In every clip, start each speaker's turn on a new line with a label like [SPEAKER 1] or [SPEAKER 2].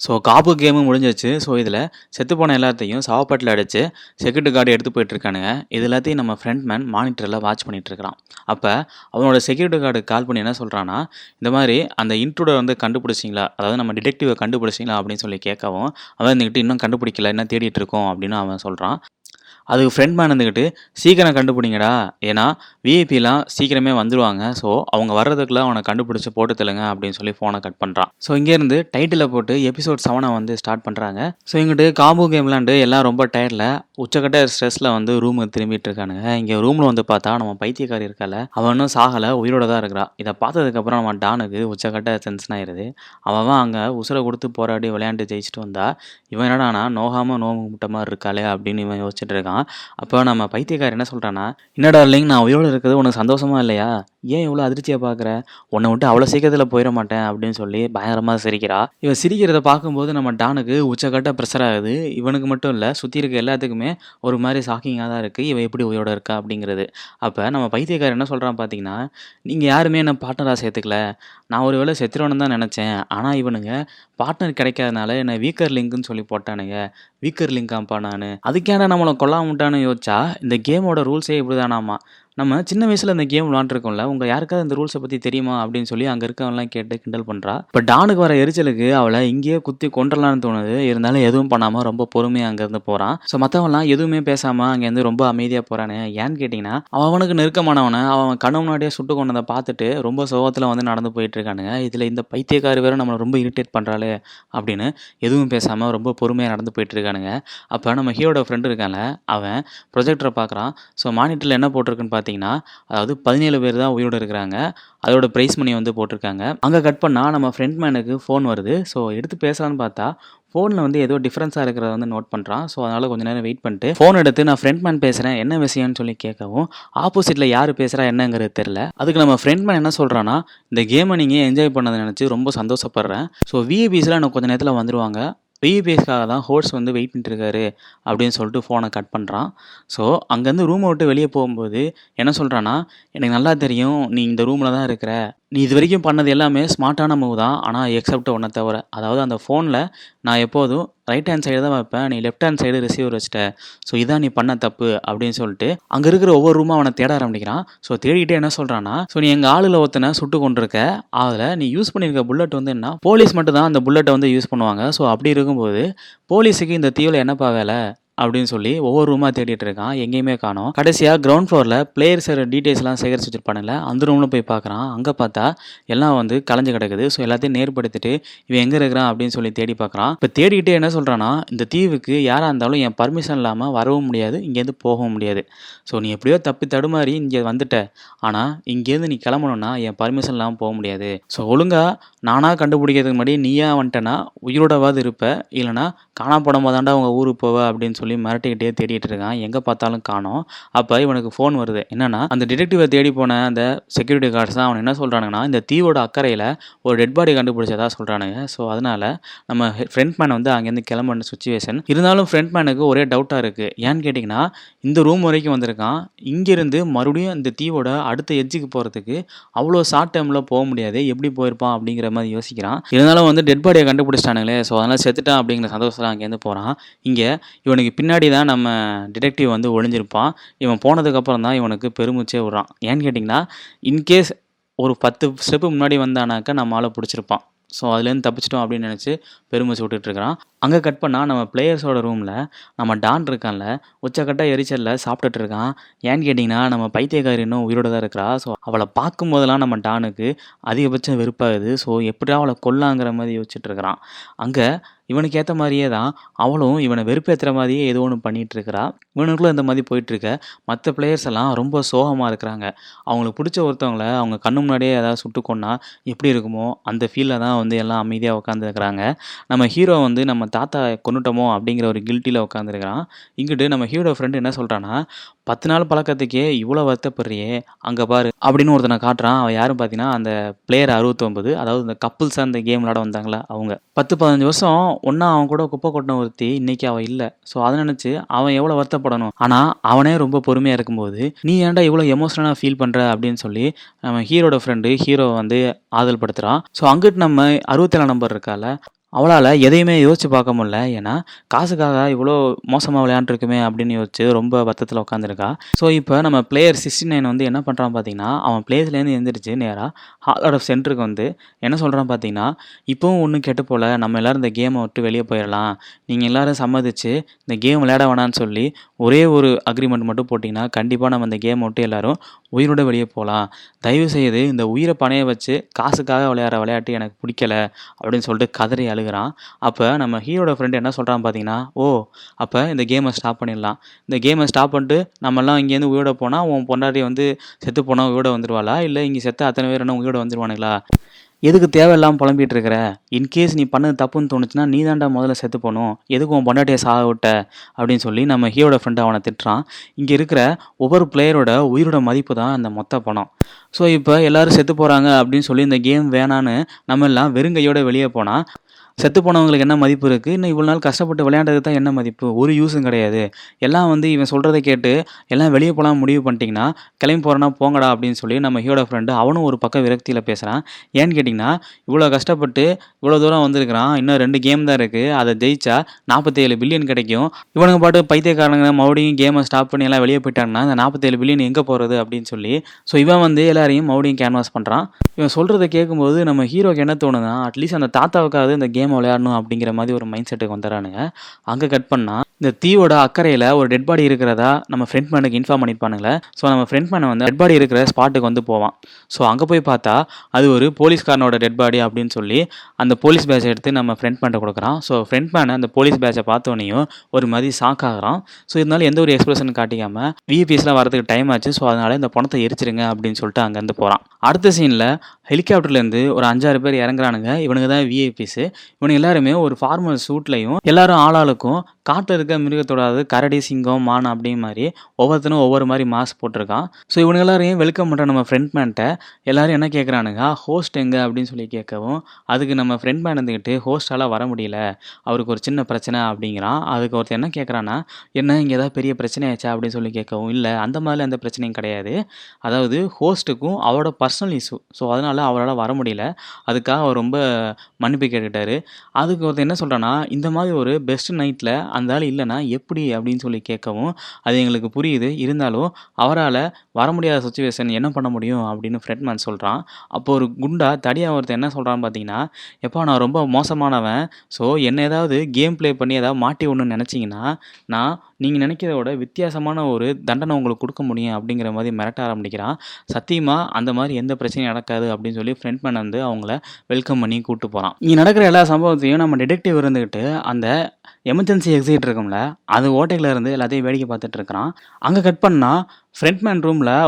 [SPEAKER 1] So காப்பு கேமும் முடிஞ்சிருச்சு. ஸோ இதில் செத்துப்போன எல்லாத்தையும் சாவப்பட்டில் அடித்து செக்யூரிட்டி கார்டு எடுத்து போயிட்டுருக்கானுங்க. இது எல்லாத்தையும் நம்ம ஃப்ரெண்ட்மேன் மானிட்டரில் வாட்ச் பண்ணிகிட்ருக்கிறான் அப்போ அவனோட செக்யூரிட்டி கார்டு கால் பண்ணி என்ன சொல்கிறான்னா இந்த மாதிரி அந்த இன்ட்ரூடர் வந்து கண்டுபிடிச்சிங்களா? அதாவது நம்ம டிடெக்டிவை கண்டுபிடிச்சிங்களா? அப்படின்னு சொல்லி கேட்கவும் அவன் இருந்துக்கிட்டு இன்னும் கண்டுபிடிக்கல என்ன தேடிட்டு இருக்கோம் அப்படின்னு அவன் சொல்கிறான் அதுக்கு ஃப்ரெண்ட் மேன் இருந்துக்கிட்டு சீக்கிரம் கண்டுபிடிங்கடா. ஏன்னா விஐபிலாம் சீக்கிரமே வந்துடுவாங்க ஸோ அவங்க வர்றதுக்குள்ள அவனை கண்டுபிடிச்சி போட்டு தள்ளுங்க அப்படின்னு சொல்லி ஃபோனை கட் பண்ணுறான் ஸோ இங்கேருந்து டைட்டிலை போட்டு எபிசோட் செவனை வந்து ஸ்டார்ட் பண்ணுறாங்க ஸோ இங்கிட்டு காம்போ கேம் விளாண்டு எல்லாம் ரொம்ப டயர்டில் உச்சக்கட்ட ஸ்ட்ரெஸ்ஸில் வந்து ரூமுக்கு திரும்பிட்டு இருக்கானுங்க. இங்கே ரூமில் வந்து பார்த்தா நம்ம பைத்தியக்காரி இருக்கால அவன் இன்னும் சாகலை உயிரோட தான் இருக்கிறா. இதை பார்த்ததுக்கப்புறம் நம்ம டானுக்கு உச்சக்கட்ட டென்ஷன் ஆயிடுது அவன் அங்கே உசுரை கொடுத்து போராடி விளையாண்டு ஜெயிச்சுட்டு வந்தா இவன் என்னடானா நோகாமல் நோம்பு முட்டை மாதிரி இருக்காளே அப்படின்னு இவன் யோசிச்சுட்டு இருக்கான். அப்போ நம்ம பைத்தியக்காரர் என்ன சொல்கிறான்னா என்னடா இல்லைங்க நான் உயிரோடு இருக்கிறது உனக்கு சந்தோஷமா இல்லையா? ஏன் இவ்வளோ அதிர்ச்சியாக பார்க்குற உன்னை விட்டு அவ்வளோ சீக்கிரத்தில் போயிட மாட்டேன் அப்படின்னு சொல்லி பயங்கரமாக சிரிக்கிறா. இவன் சிரிக்கிறத பார்க்கும்போது நம்ம டானுக்கு உச்சக்கட்ட ப்ரெஷர் ஆகுது. இவனுக்கு மட்டும் இல்லை சுற்றி இருக்க எல்லாத்துக்குமே ஒரு மாதிரி ஷாக்கிங்காக தான் இருக்குது இவன் எப்படி உயிரோட இருக்கா அப்படிங்கிறது. அப்போ நம்ம பைத்தியக்காரர் என்ன சொல்கிறான் பார்த்தீங்கன்னா நீங்கள் யாருமே என்ன பார்ட்னராக சேர்த்துக்கல. நான் ஒரு வேளை செத்துருவனு தான் நினச்சேன். ஆனால் இவனுங்க பார்ட்னர் கிடைக்காதனால என்னை வீக்கர் லிங்க்னு சொல்லி போட்டானுங்க. வீக்கர் லிங்காம்ப்பா நான். அதுக்கேடா நம்மளை கொல்லாமட்டான்னு யோசிச்சா இந்த கேமோட ரூல்ஸே இப்படி தானாமா நம்ம சின்ன வயசில் இந்த கேம் விளாண்டுருக்கோம்ல உங்கள் யாருக்காவது இந்த ரூல்ஸை பற்றி தெரியுமா அப்படின்னு சொல்லி அங்கே இருக்கவன்லாம் கேட்டு கிண்டல் பண்ணுறா இப்போ டானுக்கு வர எரிச்சலுக்கு அவளை இங்கேயே குத்தி கொண்டலான்னு தோணுது. இருந்தாலும் எதுவும் பண்ணாமல் ரொம்ப பொறுமையாக அங்கேருந்து போகிறான் ஸோ மற்றவங்களாம் எதுவுமே பேசாமல் அங்கேருந்து ரொம்ப அமைதியாக போகிறானு ஏன்னு கேட்டிங்கன்னா அவன் அவனுக்கு நெருக்கமானவனை அவன் கண்ணு முன்னாடியே சுட்டு கொண்டதை பார்த்துட்டு ரொம்ப சோகத்தில் வந்து நடந்து போயிட்டு இருக்கானுங்க. இதில் இந்த பைத்தியக்காரி வேறு நம்மளை ரொம்ப இரிட்டேட் பண்ணுறாளே அப்படின்னு எதுவும் பேசாமல் ரொம்ப பொறுமையாக நடந்து போயிட்டு இருக்கானுங்க. அப்போ நம்ம ஹீரோட ஃப்ரெண்டு இருக்கான்ல அவன் ப்ரொஜெக்டரை பார்க்குறான். ஸோ மானிட்டரில் என்ன போட்டிருக்குன்னு பார்த்தீங்கன்னா அதாவது பதினேழு பேர் தான் உயிரோடு இருக்கிறாங்க. அதோட ப்ரைஸ் மணி வந்து போட்டிருக்காங்க. அங்கே கட் பண்ணால் நம்ம ஃப்ரெண்ட் மேனுக்கு ஃபோன் வருது. ஸோ எடுத்து பேசலான்னு பார்த்தா ஃபோனில் வந்து ஏதோ டிஃப்ரென்ஸாக இருக்கிறத வந்து நோட் பண்ணுறான் ஸோ அதனால் கொஞ்சம் நேரம் வெயிட் பண்ணிட்டு ஃபோன் எடுத்து நான் ஃப்ரெண்ட் மேன் பேசுகிறேன் என்ன விஷயம்னு சொல்லி கேட்கவும் ஆப்போசிட்டில் யார் பேசுகிறா என்னங்கிறது தெரில அதுக்கு நம்ம ஃப்ரெண்ட் மேன் என்ன சொல்கிறான்னா இந்த கேமை நீங்கள் என்ஜாய் பண்ணதை நினச்சி ரொம்ப சந்தோஷப்படுறேன். ஸோ விஏபிஸில் எனக்கு கொஞ்சம் நேரத்தில் வந்துடுவாங்க ரீபேஸ்க்காக தான் ஹோர்ஸ் வந்து வெயிட் பண்ணிட்டுருக்காரு அப்படின்னு சொல்லிட்டு ஃபோனை கட் பண்ணுறான் ஸோ அங்கேருந்து ரூமை விட்டு வெளியே போகும்போது என்ன சொல்கிறான்னா எனக்கு நல்லா தெரியும் நீ இந்த ரூமில் தான் இருக்கிற. நீ இது வரைக்கும் பண்ணது எல்லாமே ஸ்மார்ட்டான மூவ் தான். ஆனால் எக்ஸப்ட் ஒன்றை தவிர அதாவது அந்த ஃபோனில் நான் எப்போதும் ரைட் ஹேண்ட் சைடு தான் வைப்பேன். நீ லெஃப்ட் ஹேண்ட் சைடு ரிசீவர் வச்சுட்டேன் ஸோ இதான் நீ பண்ண தப்பு அப்படின்னு சொல்லிட்டு அங்கே இருக்கிற ஒவ்வொரு ரூமும் அவனை தேட ஆரம்பிக்கிறான். ஸோ தேடிட்டு என்ன சொல்கிறான்னா ஸோ நீ எங்கள் ஆளில் ஒருத்தனை சுட்டு கொண்டிருக்க. அதில் நீ யூஸ் பண்ணியிருக்க புல்லட் வந்து என்ன போலீஸ் மட்டும் தான் அந்த புல்லட்டை வந்து யூஸ் பண்ணுவாங்க. ஸோ அப்படி இருக்கும்போது போலீஸுக்கு இந்த தீவில் என்னப்பா வேலை அப்படின்னு சொல்லி ஒவ்வொரு ரூமாக தேடிட்டு இருக்கான். எங்கேயுமே காணும். கடைசியாக கிரவுண்ட் ஃப்ளோரில் பிளேயர்ஸோட டீட்டெயில்ஸ்லாம் சேகரிச்சு வச்சிருப்பானுங்கள அந்த ரூமில் போய் பார்க்குறான். அங்கே பார்த்தா எல்லாம் வந்து கலைஞ்சு கிடக்குது. ஸோ எல்லாத்தையும் நேர்படுத்திட்டு இவன் எங்கே இருக்கிறான் அப்படின்னு சொல்லி தேடி பார்க்குறான். இப்போ தேடிக்கிட்டே என்ன சொல்கிறான்னா இந்த தீவுக்கு யாராக இருந்தாலும் என் பர்மிஷன் இல்லாமல் வரவும் முடியாது இங்கேருந்து போகவும் முடியாது. ஸோ நீ எப்படியோ தப்பி தடுமாறி இங்கே வந்துட்ட. ஆனால் இங்கேருந்து நீ கிளம்பணும்னா என் பர்மிஷன் இல்லாமல் போக முடியாது. ஸோ ஒழுங்காக நானாக கண்டுபிடிக்கிறதுக்கு முன்னாடி நீயா வந்துட்டேன்னா உயிரோடவாது இருப்ப. இல்லைனா காணாப்படம் தாண்டா அவங்க ஊருக்கு போவ அப்படின்னு சொல்லி சொல்லி மிரட்டிக்கிட்டே தேடிட்டு இருக்கான். எங்கே பார்த்தாலும் காணோம். அப்போ இவனுக்கு ஃபோன் வருது. என்னன்னா அந்த டிடெக்டிவை தேடி போன அந்த செக்யூரிட்டி கார்ட்ஸ் தான் அவன் என்ன சொல்கிறானுங்கன்னா இந்த தீவோட அக்கறையில் ஒரு டெட் பாடி கண்டுபிடிச்சதா சொல்கிறானுங்க ஸோ அதனால் நம்ம ஃப்ரெண்ட் மேன் வந்து அங்கேருந்து கிளம்புன சுச்சுவேஷன் இருந்தாலும் ஃப்ரெண்ட் மேனுக்கு ஒரே டவுட்டாக இருக்குது ஏன்னு கேட்டிங்கன்னா இந்த ரூம் வரைக்கும் வந்திருக்கான். இங்கேருந்து மறுபடியும் இந்த தீவோட அடுத்த எஜ்ஜுக்கு போகிறதுக்கு அவ்வளோ ஷார்ட் டைமில் போக முடியாது. எப்படி போயிருப்பான் அப்படிங்கிற மாதிரி யோசிக்கிறான். இருந்தாலும் வந்து டெட் பாடியை கண்டுபிடிச்சிட்டானுங்களே. ஸோ அதனால் செத்துட்டான் அப்படிங்கிற சந்தோஷத்தில் அங்கேருந்து போகிறான் இங்கே இவனுக்கு பின்னாடி தான் நம்ம டிடெக்டிவ் வந்து ஒளிஞ்சிருப்பான். இவன் போனதுக்கப்புறம் தான் இவனுக்கு பெருமூச்சே விட்றான். ஏன்னு கேட்டிங்கன்னா இன்கேஸ் ஒரு பத்து ஸ்டெப்பு முன்னாடி வந்தானாக்கா நம்ம ஆளை பிடிச்சிருப்பான். ஸோ அதுலேருந்து தப்பிச்சிட்டோம் அப்படின்னு நினச்சி பெருமிச்சு விட்டுட்டுருக்கிறான் அங்கே கட் பண்ணால் நம்ம பிளேயர்ஸோட ரூமில் நம்ம டான் இருக்கான்ல உச்சக்கட்ட எரிச்சலில் சாப்பிட்டுட்டு இருக்கான். ஏன்னு கேட்டிங்கன்னா நம்ம பைத்தியக்காரி இன்னும் உயிரோட தான் இருக்கிறா. ஸோ அவளை பார்க்கும் போதெல்லாம் நம்ம டானுக்கு அதிகபட்சம் வெறுப்பாகுது. ஸோ எப்படியா அவளை கொல்லாங்கிற மாதிரி யோசிச்சுட்டு இருக்கிறான். அங்கே இவனுக்கு ஏற்ற மாதிரியே தான் அவளும் இவனை வெறுப்பேற்றுற மாதிரியே ஏதோ ஒன்று பண்ணிகிட்டு இருக்கிறா இவனுக்குள்ளே இந்த மாதிரி போயிட்டுருக்க. மற்ற பிளேயர்ஸ் எல்லாம் ரொம்ப சோகமாக இருக்கிறாங்க. அவங்களுக்கு பிடிச்ச ஒருத்தவங்களை அவங்க கண்ணு முன்னாடியே ஏதாவது சுட்டு கொன்னா எப்படி இருக்குமோ அந்த ஃபீலில் தான் வந்து எல்லாம் அமைதியாக உட்காந்துருக்குறாங்க நம்ம ஹீரோ வந்து நம்ம தாத்தா கொண்டுட்டோமோ அப்படிங்கிற ஒரு கில்ட்டியில் உட்காந்துருக்கிறான் இங்கிட்டு நம்ம ஹீரோ ஃப்ரெண்டு என்ன சொல்கிறான்னா பத்து நாள் பழக்கத்துக்கே இவ்வளோ வருத்தப்படுறியே அங்கே பாரு அப்படின்னு ஒருத்தனை காட்டுறான். அவன் யாரும் பார்த்தீங்கன்னா அந்த பிளேயர் அறுபத்தொம்பது அதாவது இந்த கப்புல்ஸாக அந்த கேம் விளாட வந்தாங்களா அவங்க. பத்து பதினஞ்சு வருஷம் ஒன்றா அவன் கூட குப்பை கொட்டின ஒருத்தி இன்னைக்கு அவன் இல்லை. ஸோ அதை நினச்சி அவன் எவ்வளோ வருத்தப்படணும்? ஆனால் அவனே ரொம்ப பொறுமையாக இருக்கும்போது நீ ஏன்டா இவ்வளோ எமோஷனலாக ஃபீல் பண்ணுற அப்படின்னு சொல்லி நம்ம ஹீரோட ஃப்ரெண்டு ஹீரோ வந்து ஆதல் படுத்துகிறான் ஸோ அங்கிட்டு நம்ம அறுபத்தேழாம் நம்பர் இருக்கால அவளால் எதையுமே யோசிச்சு பார்க்க முடியல. ஏன்னா, காசுக்காக இவ்வளோ மோசமாக விளையாண்டுருக்குமே அப்படின்னு யோசிச்சு ரொம்ப பத்தத்தில் உட்காந்துருக்கா. ஸோ, இப்போ நம்ம பிளேயர் 69 வந்து என்ன பண்ணுறான் பார்த்தீங்கன்னா, அவன் பிளேஸ்லேருந்து எழுந்திரிச்சு நேராக ஹால் ஆஃப் சென்டருக்கு வந்து என்ன சொல்கிறான் பார்த்தீங்கன்னா, இப்போவும் ஒன்றும் கெட்டு போல. நம்ம எல்லோரும் இந்த கேமை விட்டு வெளியே போயிடலாம் நீங்கள் எல்லோரும் சம்மதிச்சு இந்த கேம் விளையாட வேணான்னு சொல்லி ஒரே ஒரு அக்ரிமெண்ட் மட்டும் போட்டிங்கன்னா கண்டிப்பாக நம்ம இந்த கேமை விட்டு எல்லோரும் உயிரோட வெளியே போகலாம் தயவு தயவுசெய்து இந்த உயிரை பணைய வச்சு காசுக்காக விளையாடுற விளையாட்டு எனக்கு பிடிக்கல." அப்படின்னு சொல்லிட்டு கதறி கற்றுக்கிறான் அப்போ நம்ம ஹீரோட ஃப்ரெண்டு என்ன சொல்கிறான் பார்த்தீங்கன்னா, "ஓ! அப்போ இந்த கேமை ஸ்டாப் பண்ணிடலாம். இந்த கேமை ஸ்டாப் பண்ணிட்டு நம்மலாம் இங்கேருந்து உயிரோட போனால் உன் பொண்டாட்டி வந்து செத்து போனால் உயிரோட வந்துடுவாளா இல்லை இங்கே செத்த அத்தனை பேர் என்ன உயிரோட வந்துடுவானுங்களா எதுக்கு தேவையில்லாமல் புலம்பிகிட்டு இருக்கிற? இன்கேஸ் நீ பண்ணது தப்புன்னு தோணுச்சுன்னா, நீ தாண்டா முதல்ல செத்து போகணும் எதுக்கு உன் பொண்டாட்டியை சாக விட்ட?" அப்படின்னு சொல்லி நம்ம ஹீரோட ஃப்ரெண்டு அவனை திட்டுறான். இங்கே இருக்கிற ஒவ்வொரு பிளேயரோட உயிரோட மதிப்பு தான் அந்த மொத்த பணம். ஸோ, இப்போ எல்லாரும் செத்து போகிறாங்க அப்படின்னு சொல்லி இந்த கேம் வேணான்னு நம்ம எல்லாம் வெறுங்கையோட வெளியே போனால் செத்து போனவங்களுக்கு என்ன மதிப்பு இருக்குது இன்னும் இவ்வளோ நாள் கஷ்டப்பட்டு விளையாண்டது தான் என்ன மதிப்பு? ஒரு யூஸும் கிடையாது. எல்லாம் வந்து இவன் சொல்கிறத கேட்டு எல்லாம் வெளியே போகலாம் முடிவு பண்ணிட்டீங்கன்னா, கிளம்பி போகிறனா போங்கடா அப்படின்னு சொல்லி நம்ம ஹீரோட ஃப்ரெண்டு அவனும் ஒரு பக்கம் விரக்தியில் பேசுகிறான் ஏன்னு கேட்டிங்கன்னா இவ்வளோ கஷ்டப்பட்டு இவ்வளோ தூரம் வந்திருக்கிறான். இன்னும் ரெண்டு கேம் தான் இருக்குது அதை ஜெயிச்சா 47 பில்லியன் கிடைக்கும். இவனுங்க பாட்டு பைத்தியக்காரங்க மறுபடியும் கேமை ஸ்டாப் பண்ணி எல்லாம் வெளியே போயிட்டாங்கன்னா, இந்த 47 பில்லியன் எங்கே போகிறது அப்படின்னு சொல்லி, ஸோ இவன் வந்து எல்லாரையும் மறுபடியும் கேன்வாஸ் பண்ணுறான் இவன் சொல்கிறத கேட்கும்போது நம்ம ஹீரோக்கு என்ன தோணுதுன்னா, அட்லீஸ்ட் அந்த தாத்தாவுக்காவது இந்த கேம் விளையாடணும் அப்படிங்கிற மாதிரி ஒரு மைண்ட் செட்டுக்கு வந்துடுறானுங்க அங்கே கட் பண்ணால் இந்த தீவோட அக்கறையில் ஒரு டெட் பாடி இருக்கிறதா நம்ம ஃப்ரெண்ட் மேனுக்கு இன்ஃபார்ம் பண்ணியிருப்பானுங்களே ஸோ, நம்ம ஃப்ரெண்ட் மேனை வந்து டெட் பாடி இருக்கிற ஸ்பாட்டுக்கு வந்து போவான். ஸோ, அங்கே போய் பார்த்தா, அது ஒரு போலீஸ்காரனோட டெட் பாடி அப்படின்னு சொல்லி அந்த போலீஸ் பேட்சை எடுத்து நம்ம ஃப்ரெண்ட் மேன்ட்ட கொடுக்குறான் ஸோ, ஃப்ரெண்ட் மேன் அந்த போலீஸ் பேட்சை பார்த்தோன்னையும் ஒரு மாதிரி ஷாக் ஆகுறான். ஸோ, இருந்தாலும் எந்த ஒரு எக்ஸ்பிரஷன் காட்டிக்காமல் விஐபிஸ்லாம் வரதுக்கு டைம் ஆச்சு. ஸோ, அதனால இந்த பணத்தை எரிச்சிருங்க அப்படின்னு சொல்லிட்டு அங்கேருந்து போகிறான் அடுத்த சீனில் ஹெலிகாப்டர்லேருந்து ஒரு 5, 6 பேர் இறங்குறானுங்க. இவனுங்க தான் விஐபிஸ். இவனுங்க எல்லாருமே ஒரு ஃபார்மல் சூட்லையும் எல்லாரும் ஆளாளுக்கும் காட்டில் இருக்க மிருகத்தோட கரடி, சிங்கம், மான் அப்படிங்கிற மாதிரி ஒவ்வொருத்தனும் ஒவ்வொரு மாதிரி மாஸ்க் போட்டிருக்கான். ஸோ, இவனுங்க எல்லாரையும் வெல்கம் பண்ணுற நம்ம ஃப்ரெண்ட் மேன்ட்ட எல்லோரும் என்ன கேட்குறானுங்க, "ஹோஸ்ட் எங்கே அப்படின்னு சொல்லி கேட்கவும், அதுக்கு நம்ம ஃப்ரெண்ட் மேன் இருந்துகிட்டு, வர முடியல. அவருக்கு ஒரு சின்ன பிரச்சனை" அப்படிங்கிறான். அதுக்கு ஒருத்தர் என்ன கேட்குறான்னா, "என்ன இங்கே ஏதாவது பெரிய பிரச்சனை ஆச்சா?" அப்படின்னு சொல்லி கேட்கவும், இல்லை அந்த மாதிரிலாம் எந்த பிரச்சனையும் கிடையாது. அதாவது ஹோஸ்ட்டுக்கும் அவரோட பர்சனல் இஷ்யூ. ஸோ, அதனால் அவரால் வர முடியல. அதுக்காக அவர் ரொம்ப மன்னிப்பு கேட்டுக்கிட்டாரு." அதுக்கு ஒருத்தர் என்ன சொல்கிறான்னா "இந்த மாதிரி ஒரு பெஸ்ட் நைட்டில் அந்த ஆள் இல்லைனா எப்படி?" அப்படின்னு சொல்லி கேட்கவும், "அது எங்களுக்கு புரியுது. இருந்தாலும் அவரால் வர முடியாத சுச்சுவேஷன் என்ன பண்ண முடியும்?" அப்படின்னு ஃப்ரண்ட் மேன் அப்போ ஒரு குண்டா தடியாக ஒருத்தன் என்ன சொல்கிறான்னு பார்த்தீங்கன்னா, "எப்பா நான் ரொம்ப மோசமானவன். ஸோ, என்ன ஏதாவது கேம் ப்ளே பண்ணி ஏதாவது மாட்டி ஒன்று நினச்சிங்கன்னா நான் நீங்கள் நினைக்கிறத விட வித்தியாசமான ஒரு தண்டனை உங்களுக்கு கொடுக்க முடியும்." அப்படிங்கிற மாதிரி மிரட்ட ஆரம்பிக்கிறான். சத்தியமாக அந்த மாதிரி எந்த பிரச்சனையும் நடக்காது அப்படின்னு சொல்லி ஃப்ரெண்ட் மேன் வந்து அவங்கள வெல்கம் பண்ணி கூப்பிட்டு போகிறான் இங்கே நடக்கிற எல்லா சம்பவத்தையும் நம்ம டிடெக்டிவ் இருந்துக்கிட்டு அந்த எமர்ஜென்சி எக்ஸிட் இருக்கும்ல, அது ஓட்டையில இருந்து எல்லாத்தையும் வேடிக்கை பார்த்துட்டு இருக்கிறான். அங்கே கட் பண்ணால் ஃப்ரண்ட் மேன்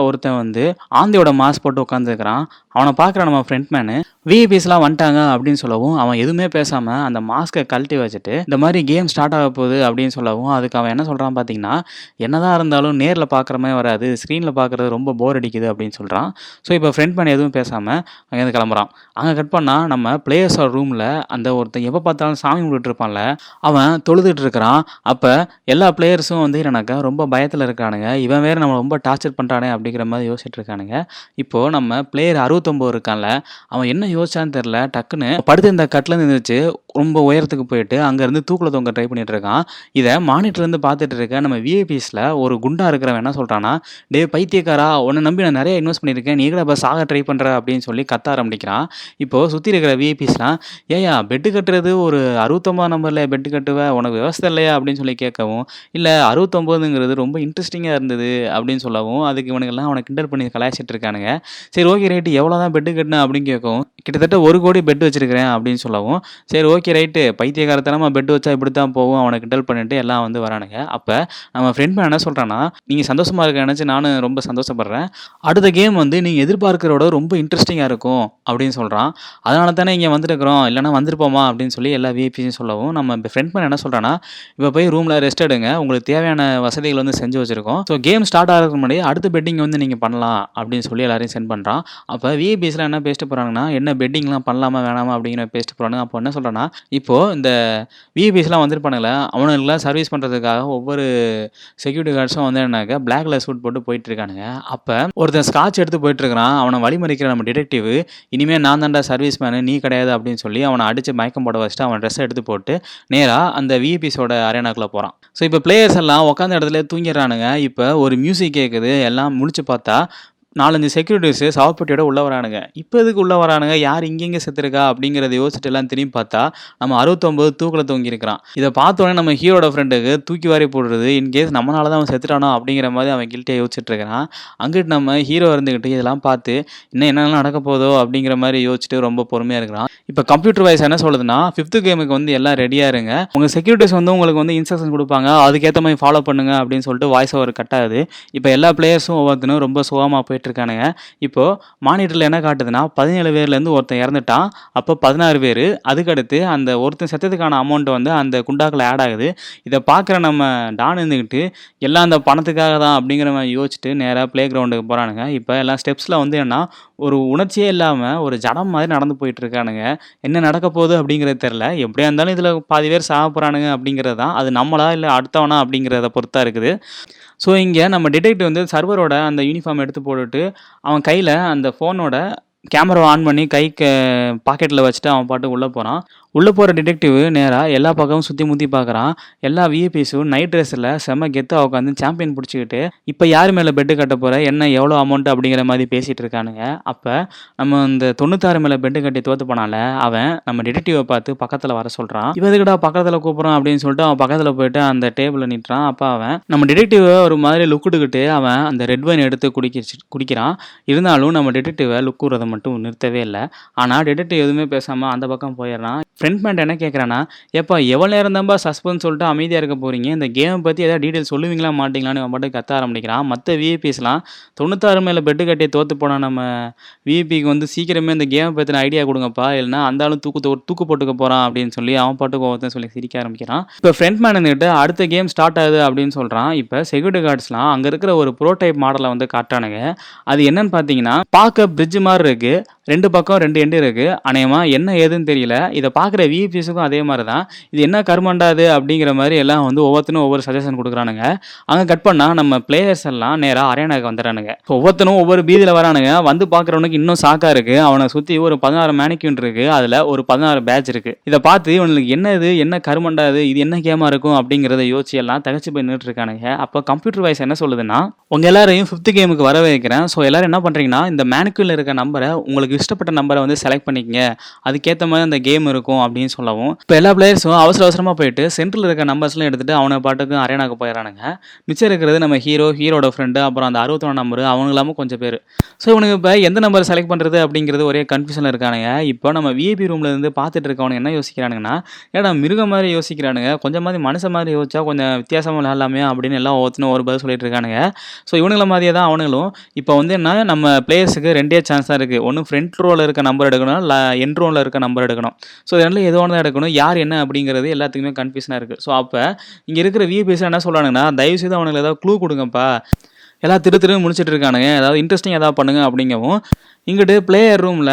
[SPEAKER 1] ஒருத்தன் வந்து ஆந்தையோட மாஸ்க் போட்டு உட்காந்துருக்கிறான். அவனை பார்க்குற நம்ம ஃப்ரண்ட் மேனு, விஐபிஸ்லாம் வந்துட்டாங்க அப்படின்னு சொல்லவும், அவன் எதுவுமே பேசாமல் அந்த மாஸ்க்கை கழட்டி வச்சுட்டு, இந்த மாதிரி கேம் ஸ்டார்ட் ஆக போகுது அப்படின்னு சொல்லவும், அதுக்கு அவன் என்ன சொல்கிறான் பார்த்தீங்கன்னா, "என்னதான் இருந்தாலும் நேரில் பார்க்குற வராது. ஸ்க்ரீனில் பார்க்குறது ரொம்ப போர் அடிக்குது." அப்படின்னு சொல்கிறான் ஸோ, இப்போ ஃப்ரெண்ட் பண்ணி எதுவும் பேசாமல் அங்கேருந்து கிளம்புறான். அங்கே கட் பண்ணால் நம்ம பிளேயர்ஸோட ரூமில் அந்த ஒருத்தன் எப்போ பார்த்தாலும் சாமி கும்பிட்டுட்டு இருப்பான்ல, அவன் தொழுதுட்டு இருக்கிறான். அப்போ எல்லா பிளேயர்ஸும் வந்து என்னக்கா ரொம்ப பயத்தில் இருக்கானுங்க. இவன் வேறு நம்ம ரொம்ப டார்ச்சர் பண்ணுறானே அப்படிங்கிற மாதிரி யோசிச்சுட்டு இருக்கானுங்க. இப்போது நம்ம பிளேயர் 69 இருக்கான்ல, அவன் என்ன யோசிச்சான்னு தெரியல. டக்குன்னு படுத்திருந்த கட்டிலேருந்து இருந்துச்சு ரொம்ப உயரத்துக்கு போயிட்டு அங்கேருந்து தூக்கில் தொங்க ட்ரை பண்ணிட்டு இருக்கான். இதை மானிட்டர்லேருந்து பார்த்துட்டு இருக்க நம்ம விஐபிஸில் ஒரு குண்டா இருக்கிறவன் என்ன சொல்கிறான்னா டே பைத்தியக்காரா! உன்னை நம்பி நான் நிறைய இன்வெஸ்ட் பண்ணியிருக்கேன். நீ கூட இப்ப சாக ட்ரை பண்ணுற அப்படின்னு சொல்லி கத்த ஆரம்பிக்கிறான். இப்போது சுற்றி இருக்கிற விஐபிஸ்லாம், ஏயா பெட்டு கட்டுறது ஒரு 69 நம்பர்ல பெட் கட்டுவ? உனக்கு விவசாயம் இல்லையா?" அப்படின்னு சொல்லி கேட்கவும், இல்லை அறுபத்தொம்போதுங்கிறது ரொம்ப இன்ட்ரெஸ்டிங்காக இருந்தது." அப்படின்னு சொல்லவும், அதுக்கு இவனுக்கெல்லாம் அவனை கிண்டல் பண்ணி கலாய்ச்சிட்டு இருக்கானுங்க. சரி ஓகே ரைட்டு எவ்வளோ தான் பெட் கட்டினேன் அப்படின்னு கேட்கவும், "கிட்டத்தட்ட ஒரு கோடி பெட் வச்சிருக்கிறேன்." அப்படின்னு சொல்லவும், சரி ஓகே ரைட்டு பைத்தியகாரத்தனமாக பெட் வச்சா இப்படித்தான் போகும். அவனை கிண்டல் பண்ணிட்டு எல்லாம் வந்து வரானுங்க. அப்போ நம்ம ஃப்ரெண்ட் மேன் என்ன சொல்கிறேன்னா நீங்கள் சந்தோஷமாக இருக்க நினச்சி நானும் ரொம்ப சந்தோஷப்படுறேன். அடுத்த கேம் வந்து நீங்கள் எதிர்பார்க்கிறத ரொம்ப இன்ட்ரெஸ்டிங்காக இருக்கும்." அப்படின்னு சொல்கிறான் "அதனால தானே இங்கே வந்துருக்குறோம் இல்லைனா வந்திருப்போமா?" அப்படின்னு சொல்லி எல்லா விஐபிஸும் சொல்லவும், நம்ம ஃப்ரெண்ட் மேன் என்ன சொல்கிறான்னா இப்போ போய் ரூமில் ரெஸ்ட் எடுங்க உங்களுக்கு தேவையான வசதிகள் வந்து செஞ்சு வச்சுருக்கோம் ஸோ கேம் ஸ்டார்ட் ஆகிறதுக்கு முன்னாடி அடுத்த பெட்டிங் வந்து நீங்கள் பண்ணலாம் அப்படின்னு சொல்லி எல்லாரையும் சென்ட் பண்ணுறான் அப்போ விஐபிஸில் என்ன பேசிட்டு போகிறாங்கன்னா என்ன பெட்டிங்லாம் பண்ணலாமா வேணாமா அப்படிங்கிற பேசிட்டு போகிறாங்க அப்போ என்ன சொல்கிறேன்னா இப்போது இந்த விஐபிஸ்லாம் வந்துருப்பானுங்களே அவனுங்களாம் சர்வீஸ் பண்ணுறதுக்காக ஒவ்வொரு செக்யூரிட்டி கார்ட்ஸும் வந்து என்னக்கா பிளாக் சூட் போட்டு போயிட்டு இருக்கானுங்க அப்போ ஒருத்தன் ஸ்காட்ச் எடுத்து போயிட்டு இருக்கிறான் அவனை வழிமறிக்கிற நம்ம டிடெக்டிவ் இனிமேல் நான் தான்டா சர்வீஸ் மேனு நீ கிடையாது அப்படின்னு சொல்லி அவனை அடித்து மயக்கம் போட வச்சுட்டு அவன் ட்ரெஸ் எடுத்து போட்டு நேராக அந்த விஐபிஸோட அரேனாக்குள்ளே போகிறான் ஸோ இப்போ பிளேயர்ஸ் எல்லாம் உட்காந்த இடத்துல தூங்கிடுறானுங்க. இப்போ ஒரு மியூசிக் கேட்குது எல்லாம் முழிச்சு பார்த்தா நாலஞ்சு செக்யூரிட்டிஸு சாவப்பட்டியோட உள்ளே வரானுங்க. இப்போ எதுக்கு உள்ளே வரானுங்க? யார் இங்கெங்கே செத்துருக்கா? அப்படிங்கிறத யோசிச்சுட்டு எல்லாம் திரும்பி பார்த்தா நம்ம அறுபத்தொம்பது தூக்கில் தூங்கியிருக்கிறான். இதை பார்த்தோன்னே நம்ம ஹீரோட ஃப்ரெண்டுக்கு தூக்கி வாரி போடுறது இன்கேஸ் நம்மளால தான் அவன் செத்துட்டானோ அப்படிங்கிற மாதிரி அவன் கில்ட்டியாக யோசிச்சுட்டு இருக்கிறான். அங்கிட்டு நம்ம ஹீரோ இருந்துக்கிட்டு இதெல்லாம் பார்த்து இன்னும் என்னெல்லாம் நடக்க போதோ அப்படிங்கிற மாதிரி யோசிச்சுட்டு ரொம்ப பொறுமையாக இருக்கிறான். இப்போ கம்ப்யூட்டர் வைஸ் என்ன சொல்லுதுன்னா ஃபிஃப்த்து கேமுக்கு வந்து எல்லாம் ரெடியாக இருங்க. உங்கள் செக்யூரிட்டிஸ் வந்து உங்களுக்கு வந்து இன்ஸ்ட்ரக்ஷன் கொடுப்பாங்க. அதுக்கேற்ற மாதிரி ஃபாலோ பண்ணுங்க அப்படின்னு சொல்லிட்டு வாய்ஸ் ஓவர் கட்டாது இப்போ எல்லா பிளேயர்ஸும் ஒவ்வொருத்தனும் ரொம்ப சுகமாக போயிட்டு இருக்கானுங்க இப்போது மானிட்டரில் என்ன காட்டுதுன்னா பதினேழு பேர்லேருந்து ஒருத்தன் இறந்துட்டான். அப்போ பதினாறு பேர் அதுக்கடுத்து அந்த ஒருத்தன் செத்ததுக்கான அமௌண்ட் வந்து அந்த குண்டாக்கில் ஆட் ஆகுது. இதை பார்க்குற நம்ம டான் இருந்துக்கிட்டு எல்லாம் அந்த பணத்துக்காக தான் அப்படிங்கிற மாதிரி யோசிச்சுட்டு நேராக ப்ளே கிரவுண்டுக்கு போகிறானுங்க இப்போ எல்லாம் ஸ்டெப்ஸில் வந்து என்ன ஒரு உணர்ச்சியே இல்லாமல் ஒரு ஜடம் மாதிரி நடந்து போயிட்டு இருக்கானுங்க என்ன நடக்க போகுது அப்படிங்கிறது தெரில எப்படியா இருந்தாலும் இதில் பாதி பேர் சாக போகிறானுங்க அப்படிங்கிறது தான். அது நம்மளா இல்லை அடுத்தவனா அப்படிங்கிறத பொறுத்தா இருக்குது. ஸோ இங்கே நம்ம டிடெக்டிவ் வந்து சர்வரோட அந்த யூனிஃபார்ம் எடுத்து போட்டுட்டு அவன் கையில் அந்த ஃபோனோட கேமராவை ஆன் பண்ணி கைக்கு பாக்கெட்டில் வச்சுட்டு அவன் பாட்டு உள்ளே போகிறான் உள்ளே போகிற டிடெக்டிவ் நேராக எல்லா பக்கமும் சுற்றி முற்றி பார்க்குறான். எல்லா விஏபிஸும் நைட் ட்ரெஸ்ஸில் செம்ம கெத்தாக உட்காந்து சாம்பியன் பிடிச்சிக்கிட்டு இப்போ யார் மேலே பெட்டு கட்ட போகிற என்ன எவ்வளோ அமௌண்ட் அப்படிங்கிற மாதிரி பேசிகிட்டு இருக்கானுங்க. அப்போ நம்ம இந்த தொண்ணூத்தாறு மேலே பெட்டு கட்டி தோற்று போனால அவன் நம்ம டிடெக்டிவை பார்த்து பக்கத்தில் வர சொல்கிறான் இவன் எதுக்குடா பக்கத்தில் கூப்பிட்றான்? அப்படின்னு சொல்லிட்டு அவன் பக்கத்தில் போயிட்டு அந்த டேபிளில் நிட்டுறான் அப்போ அவன் நம்ம டிடெக்டிவை ஒரு மாதிரி லுக்குட்டுக்கிட்டு அவன் அந்த ரெட் வைன் எடுத்து குடிக்கிச்சு குடிக்கிறான். இருந்தாலும் நம்ம டிடெக்டிவை லுக்குறதை மட்டும் நிறுத்தவே இல்லை. ஆனால் டிடெக்டிவ் எதுவுமே பேசாமல் அந்த பக்கம் போயிடுறான். ஃப்ரெண்ட் மேட் என்ன கேட்குறான்னா எப்போ எவ்வளோ நேரம் தான்ப்பா சஸ்பென்ஸ் சொல்லிட்டு அமைதியாக இருக்க போகிறீங்க இந்த கேமை பற்றி எதாவது டீட்டெயில் சொல்லுவீங்களா மாட்டீங்களான்னு அவன் மட்டும் கத்த ஆரம்பிக்கிறான். மற்ற விஐபிஸ்லாம் தொண்ணூத்தாறு மேலே பெட்டு கட்டி தோற்று போனால் நம்ம விஐபிக்கு வந்து சீக்கிரமே இந்த கேமை பற்றின ஐடியா கொடுங்கப்பா. இல்லைனா அந்தாலும் தூக்கு தோ தூக்கு போட்டுக்க போகிறான் அப்படின்னு சொல்லி அவன் பாட்டுக்கு ஒவ்வொருத்தன் சொல்லி சிரிக்க ஆரம்பிக்கிறான். இப்போ ஃப்ரெண்ட் மேன் இருந்துக்கிட்டு அடுத்த கேம் ஸ்டார்ட் ஆகுது அப்படின்னு சொல்கிறான் இப்போ செக்யூரிட்டி கார்ட்ஸ்லாம் அங்கே இருக்கிற ஒரு ப்ரோடைப் மாடலை வந்து காட்டானுங்க அது என்னன்னு பார்த்தீங்கன்னா பார்க்க பிரிட்ஜ் மாதிரி இருக்குது ரெண்டு பக்கம் ரெண்டு எண்டு இருக்குது அநேகமாக என்ன ஏதுன்னு தெரியல. இதை பார்க்குற விபிஎஸுக்கும் அதே மாதிரி தான் இது என்ன கருமண்டாது அப்படிங்கிற மாதிரி எல்லாம் வந்து ஒவ்வொருத்தனும் ஒவ்வொரு சஜஷன் கொடுக்குறானுங்க. அங்கே கட் பண்ணால் நம்ம பிளேயர்ஸ் எல்லாம் நேராக அரேனாக்கு வந்துடுறானுங்க. ஒவ்வொருத்தனும் ஒவ்வொரு பீதியில் வரானுங்க. வந்து பார்க்குறவனுக்கு இன்னும் சாக்காக இருக்குது அவனை சுற்றி ஒரு பதினாறு மேனிக்யூன் இருக்குது அதில் ஒரு பதினாறு பேட்ச் இருக்குது இதை பார்த்து இவனுக்கு என்ன இது? என்ன கருமண்டாது இது? என்ன கேமாக இருக்கும்? அப்படிங்கிறத யோசிச்சு எல்லாம் தகச்சு போய் நின்றுட்டு இருக்கானுங்க. அப்போ கம்ப்யூட்டர் வாய்ஸ் என்ன சொல்லுதுன்னா உங்கள் எல்லாரையும் ஃபிஃப்த் கேமுக்கு வர வைக்கிறேன். ஸோ எல்லோரும் என்ன பண்ணுறீங்கன்னா இந்த மேனுக்குள்ள இருக்க நம்பரை உங்களுக்கு இஷ்டப்பட்ட நம்பரை வந்து செலக்ட் பண்ணிக்கங்க. அதுக்கேற்ற மாதிரி அந்த கேம் இருக்கும். அப்படின்னு சொல்லவும். இப்போ எல்லா பிளேயர்ஸும் அவசர அவசரமாக போயிட்டு சென்டரில் இருக்க நம்பர்ஸ்லாம் எடுத்துட்டு அவனை பாட்டுக்கு அரேனாக்கு போயிடறானுங்க. மிச்சம் இருக்கிறது நம்ம ஹீரோ ஹீரோட ஃப்ரெண்டு அப்புறம் அந்த அறுபத்தொன்று நம்பர் அவங்க இல்லாமல் கொஞ்சம் பேர். ஸோ இவனுக்கு இப்போ எந்த நம்பர் செலக்ட் பண்ணுறது அப்படிங்கிறது ஒரே கன்ஃபியூஷனில் இருக்கானுங்க. இப்போ நம்ம விஐபி ரூமில் இருந்து பார்த்துட்டு இருக்கவனுங்க என்ன யோசிக்கிறானுங்கன்னா ஏடா மிருகம் மாதிரி யோசிக்கிறானுங்க. கொஞ்சம் மாதிரி மனுஷன் மாதிரி யோசிச்சா கொஞ்சம் வித்தியாசமாக விளையாடலாமே அப்படின்னு எல்லாம் ஒவ்வொருத்தனும் ஒரு பதில் சொல்லிட்டு இருக்கானுங்க. ஸோ இவனுங்கள மாதிரியே தான் அவனுங்களும். இப்போ வந்து என்ன நம்ம பிளேயர்ஸுக்கு ரெண்டே சான்ஸ் தான் இருக்குது ஒன்று ஃப்ரண்ட் ரோவில் இருக்க நம்பர் எடுக்கணும் இல்லை என் ரோவில் இருக்க நம்பர் எடுக்கணும். ஸோ டர்னில் ஏதோ ஒன்று தான் எடுக்கணும். யார் என்ன அப்படிங்கிறது எல்லாத்துக்குமே கன்ஃபியூஷனாக இருக்குது ஸோ அப்போ இங்கே இருக்கிற விஏபிஎஸ் என்ன சொல்கிறாங்கன்னா தயவுசெய்து அவனுக்கு ஏதாவது க்ளூ கொடுங்கப்பா. எல்லாம் திரு திரு முடிச்சிட்டு இருக்கானுங்க. ஏதாவது இன்ட்ரெஸ்டிங் ஏதாவது பண்ணுங்க அப்படிங்கவும் இங்கிட்டு பிளேயர் ரூமில்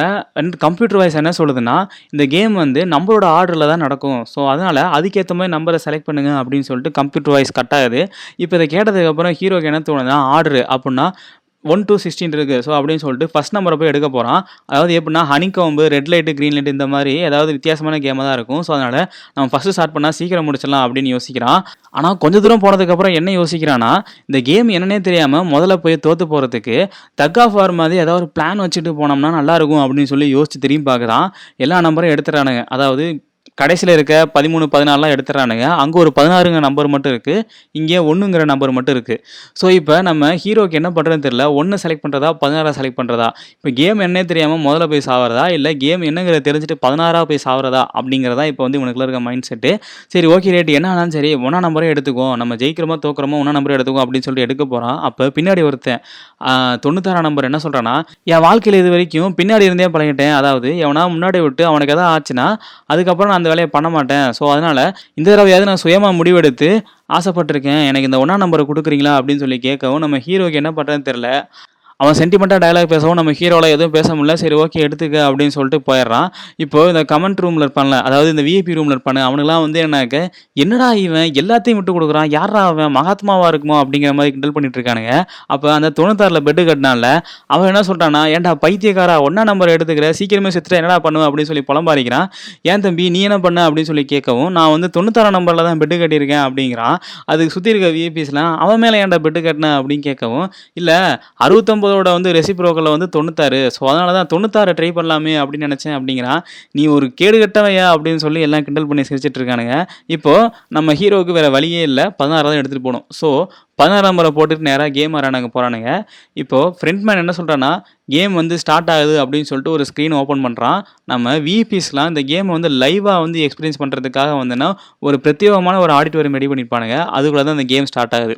[SPEAKER 1] கம்ப்யூட்டர் வாய்ஸ் என்ன சொல்லுதுன்னா இந்த கேம் வந்து நம்மளோட ஆர்டரில் தான் நடக்கும். ஸோ அதனால் அதுக்கேற்ற மாதிரி நம்பரை செலக்ட் பண்ணுங்க அப்படின்னு சொல்லிட்டு கம்ப்யூட்டர் வாய்ஸ் கட் ஆகுது. இப்போ இதை கேட்டதுக்கப்புறம் ஹீரோக்கு என்ன தோணுதுன்னா ஆர்டர் அப்படின்னா ஒன் டூ சிக்ஸ்டீன் இருக்குது ஸோ அப்படின்னு சொல்லிட்டு ஃபஸ்ட் நம்பரை போய் எடுக்க போகிறான் அதாவது எப்படின்னா honeycomb red light green light இந்த மாதிரி ஏதாவது வித்தியாசமான கேமாக தான் இருக்கும். ஸோ அதனால் நம்ம ஃபஸ்ட்டு ஸ்டார்ட் பண்ணால் சீக்கிரம் முடிச்சிடலாம் அப்படின்னு யோசிக்கிறான். ஆனால் கொஞ்ச தூரம் போனதுக்கப்புறம் என்ன யோசிக்கிறான்னா இந்த கேம் என்னன்னே தெரியாமல் முதல்ல போய் தோற்று போகிறதுக்கு தக் ஆஃப் ஆர் மாதிரி ஏதாவது ஒரு பிளான் வச்சுட்டு போனோம்னா நல்லா இருக்கும் அப்படின்னு சொல்லி யோசிச்சு திரும்பி பார்க்குறான். எல்லா நம்பரும் எடுத்துறானுங்க அதாவது கடைசியில் இருக்க பதிமூணு பதினாலாம் எடுத்துறானுங்க. அங்கே ஒரு பதினாறுங்க நம்பர் மட்டும் இருக்குது இங்கே ஒன்றுங்கிற நம்பர் மட்டும் இருக்குது ஸோ இப்போ நம்ம ஹீரோக்கு என்ன பண்ணுறதுன்னு தெரியல. ஒன்று செலக்ட் பண்ணுறதா பதினாறாக செலக்ட் பண்ணுறதா இப்போ கேம் என்னே தெரியாமல் முதல்ல போய் சாவறதா? இல்லை கேம் என்னங்கிறத தெரிஞ்சுட்டு பதினாறாக போய் சாவறதா? அப்படிங்கிறதா இப்போ வந்து இவனுக்குள்ள இருக்க மைண்ட் செட்டு சரி ஓகே ரேட் என்ன ஆனாலும் சரி ஒன்றா நம்பரே எடுத்துக்கோ நம்ம ஜெயிக்கிறோமோ தோக்குறோமோ ஒன்றா நம்பரே எடுத்துக்கோ அப்படின்னு சொல்லிட்டு எடுக்க போகிறான் அப்போ பின்னாடி ஒருத்தன் தொண்ணூத்தாறாம் நம்பர் என்ன சொல்கிறான்னா என் வாழ்க்கையில் இது வரைக்கும் பின்னாடி இருந்தே பழகிட்டேன். அதாவது எவனா முன்னாடி விட்டு அவனுக்கு எதாவது ஆச்சுன்னா அதுக்கப்புறம் நான் அந்த வேலையை பண்ண மாட்டேன். ஸோ அதனால் இந்த தடவையாவது நான் சுயமாக முடிவெடுத்து ஆசைப்பட்டிருக்கேன். எனக்கு இந்த ஒன்றா நம்பரை கொடுக்குறீங்களா அப்படின்னு சொல்லி கேட்கவும் நம்ம ஹீரோக்கு என்ன பண்ணுறதுன்னு தெரில அவன் சென்டிமெண்ட்டாக டயலாக் பேசவும் நம்ம ஹீரோவில் எதுவும் பேச முடியல. சரி ஓகே எடுத்துக்க அப்படின்னு சொல்லிட்டு போயிடுறான். இப்போ இந்த கமெண்ட் ரூமில் இருப்பான்ல அதாவது இந்த விஐபி ரூமில் இருப்பானு அவனுக்குலாம் வந்து என்னக்க என்னடா இவன் எல்லாத்தையும் விட்டு கொடுக்குறான் யாரா அவன் மகாத்மாவாக இருக்குமோ? அப்படிங்கிற மாதிரி கிண்டல் பண்ணிட்டு இருக்கானுங்க. அப்போ அந்த தொண்ணூத்தாறில் பெட்டு கட்டினால அவன் என்ன சொல்கிறான்னா ஏன்டா பைத்தியக்காரா ஒன்றா நம்பர் எடுத்துக்கிற சீக்கிரமே செத்துட்டு என்னடா பண்ணுவேன் அப்படின்னு சொல்லி புலம்பாரிக்கிறான். ஏன் தம்பி நீ என்ன பண்ண? அப்படின்னு சொல்லி கேட்கவும் நான் வந்து தொண்ணூத்தாறாம் நம்பரில் தான் பெட்டு கட்டியிருக்கேன் அப்படிங்கிறான். அதுக்கு சுற்றி இருக்க விஐபிஸ்லாம் அவன் மேலே ஏன்டா பெட்டு கட்டின? அப்படின்னு கேட்கவும் இல்லை அறுபத்தொம்போதோட வந்து ரெசிப்ரோக்கில் வந்து தொண்ணூத்தாறு. ஸோ அதனால தான் தொண்ணூத்தாறு ட்ரை பண்ணலாமே அப்படின்னு நினச்சேன் அப்படிங்கிறான் நீ ஒரு கேடு கட்டவையா அப்படின்னு சொல்லி எல்லாம் கிண்டல் பண்ணி சிரிச்சிட்டு இருக்கானுங்க. இப்போது நம்ம ஹீரோவுக்கு வேறு வழியே இல்லை. பதினாறு தான் எடுத்துகிட்டு போகணும். ஸோ பதினாறாம் முறை போட்டுட்டு நேராக கேம் ஆறானுங்க போகிறானுங்க இப்போது ஃப்ரெண்ட் மேன் என்ன சொல்கிறான்னா கேம் வந்து ஸ்டார்ட் ஆகுது அப்படின்னு சொல்லிட்டு ஒரு ஸ்க்ரீன் ஓப்பன் பண்ணுறான் நம்ம விபிஸ்லாம் இந்த கேமை வந்து லைவாக வந்து எக்ஸ்பீரியன்ஸ் பண்ணுறதுக்காக வந்துன்னா ஒரு பிரத்யேகமான ஒரு ஆடிட்டோரியம் ரெடி பண்ணியிருப்பானுங்க அதுக்குள்ளே தான் அந்த கேம் ஸ்டார்ட் ஆகுது.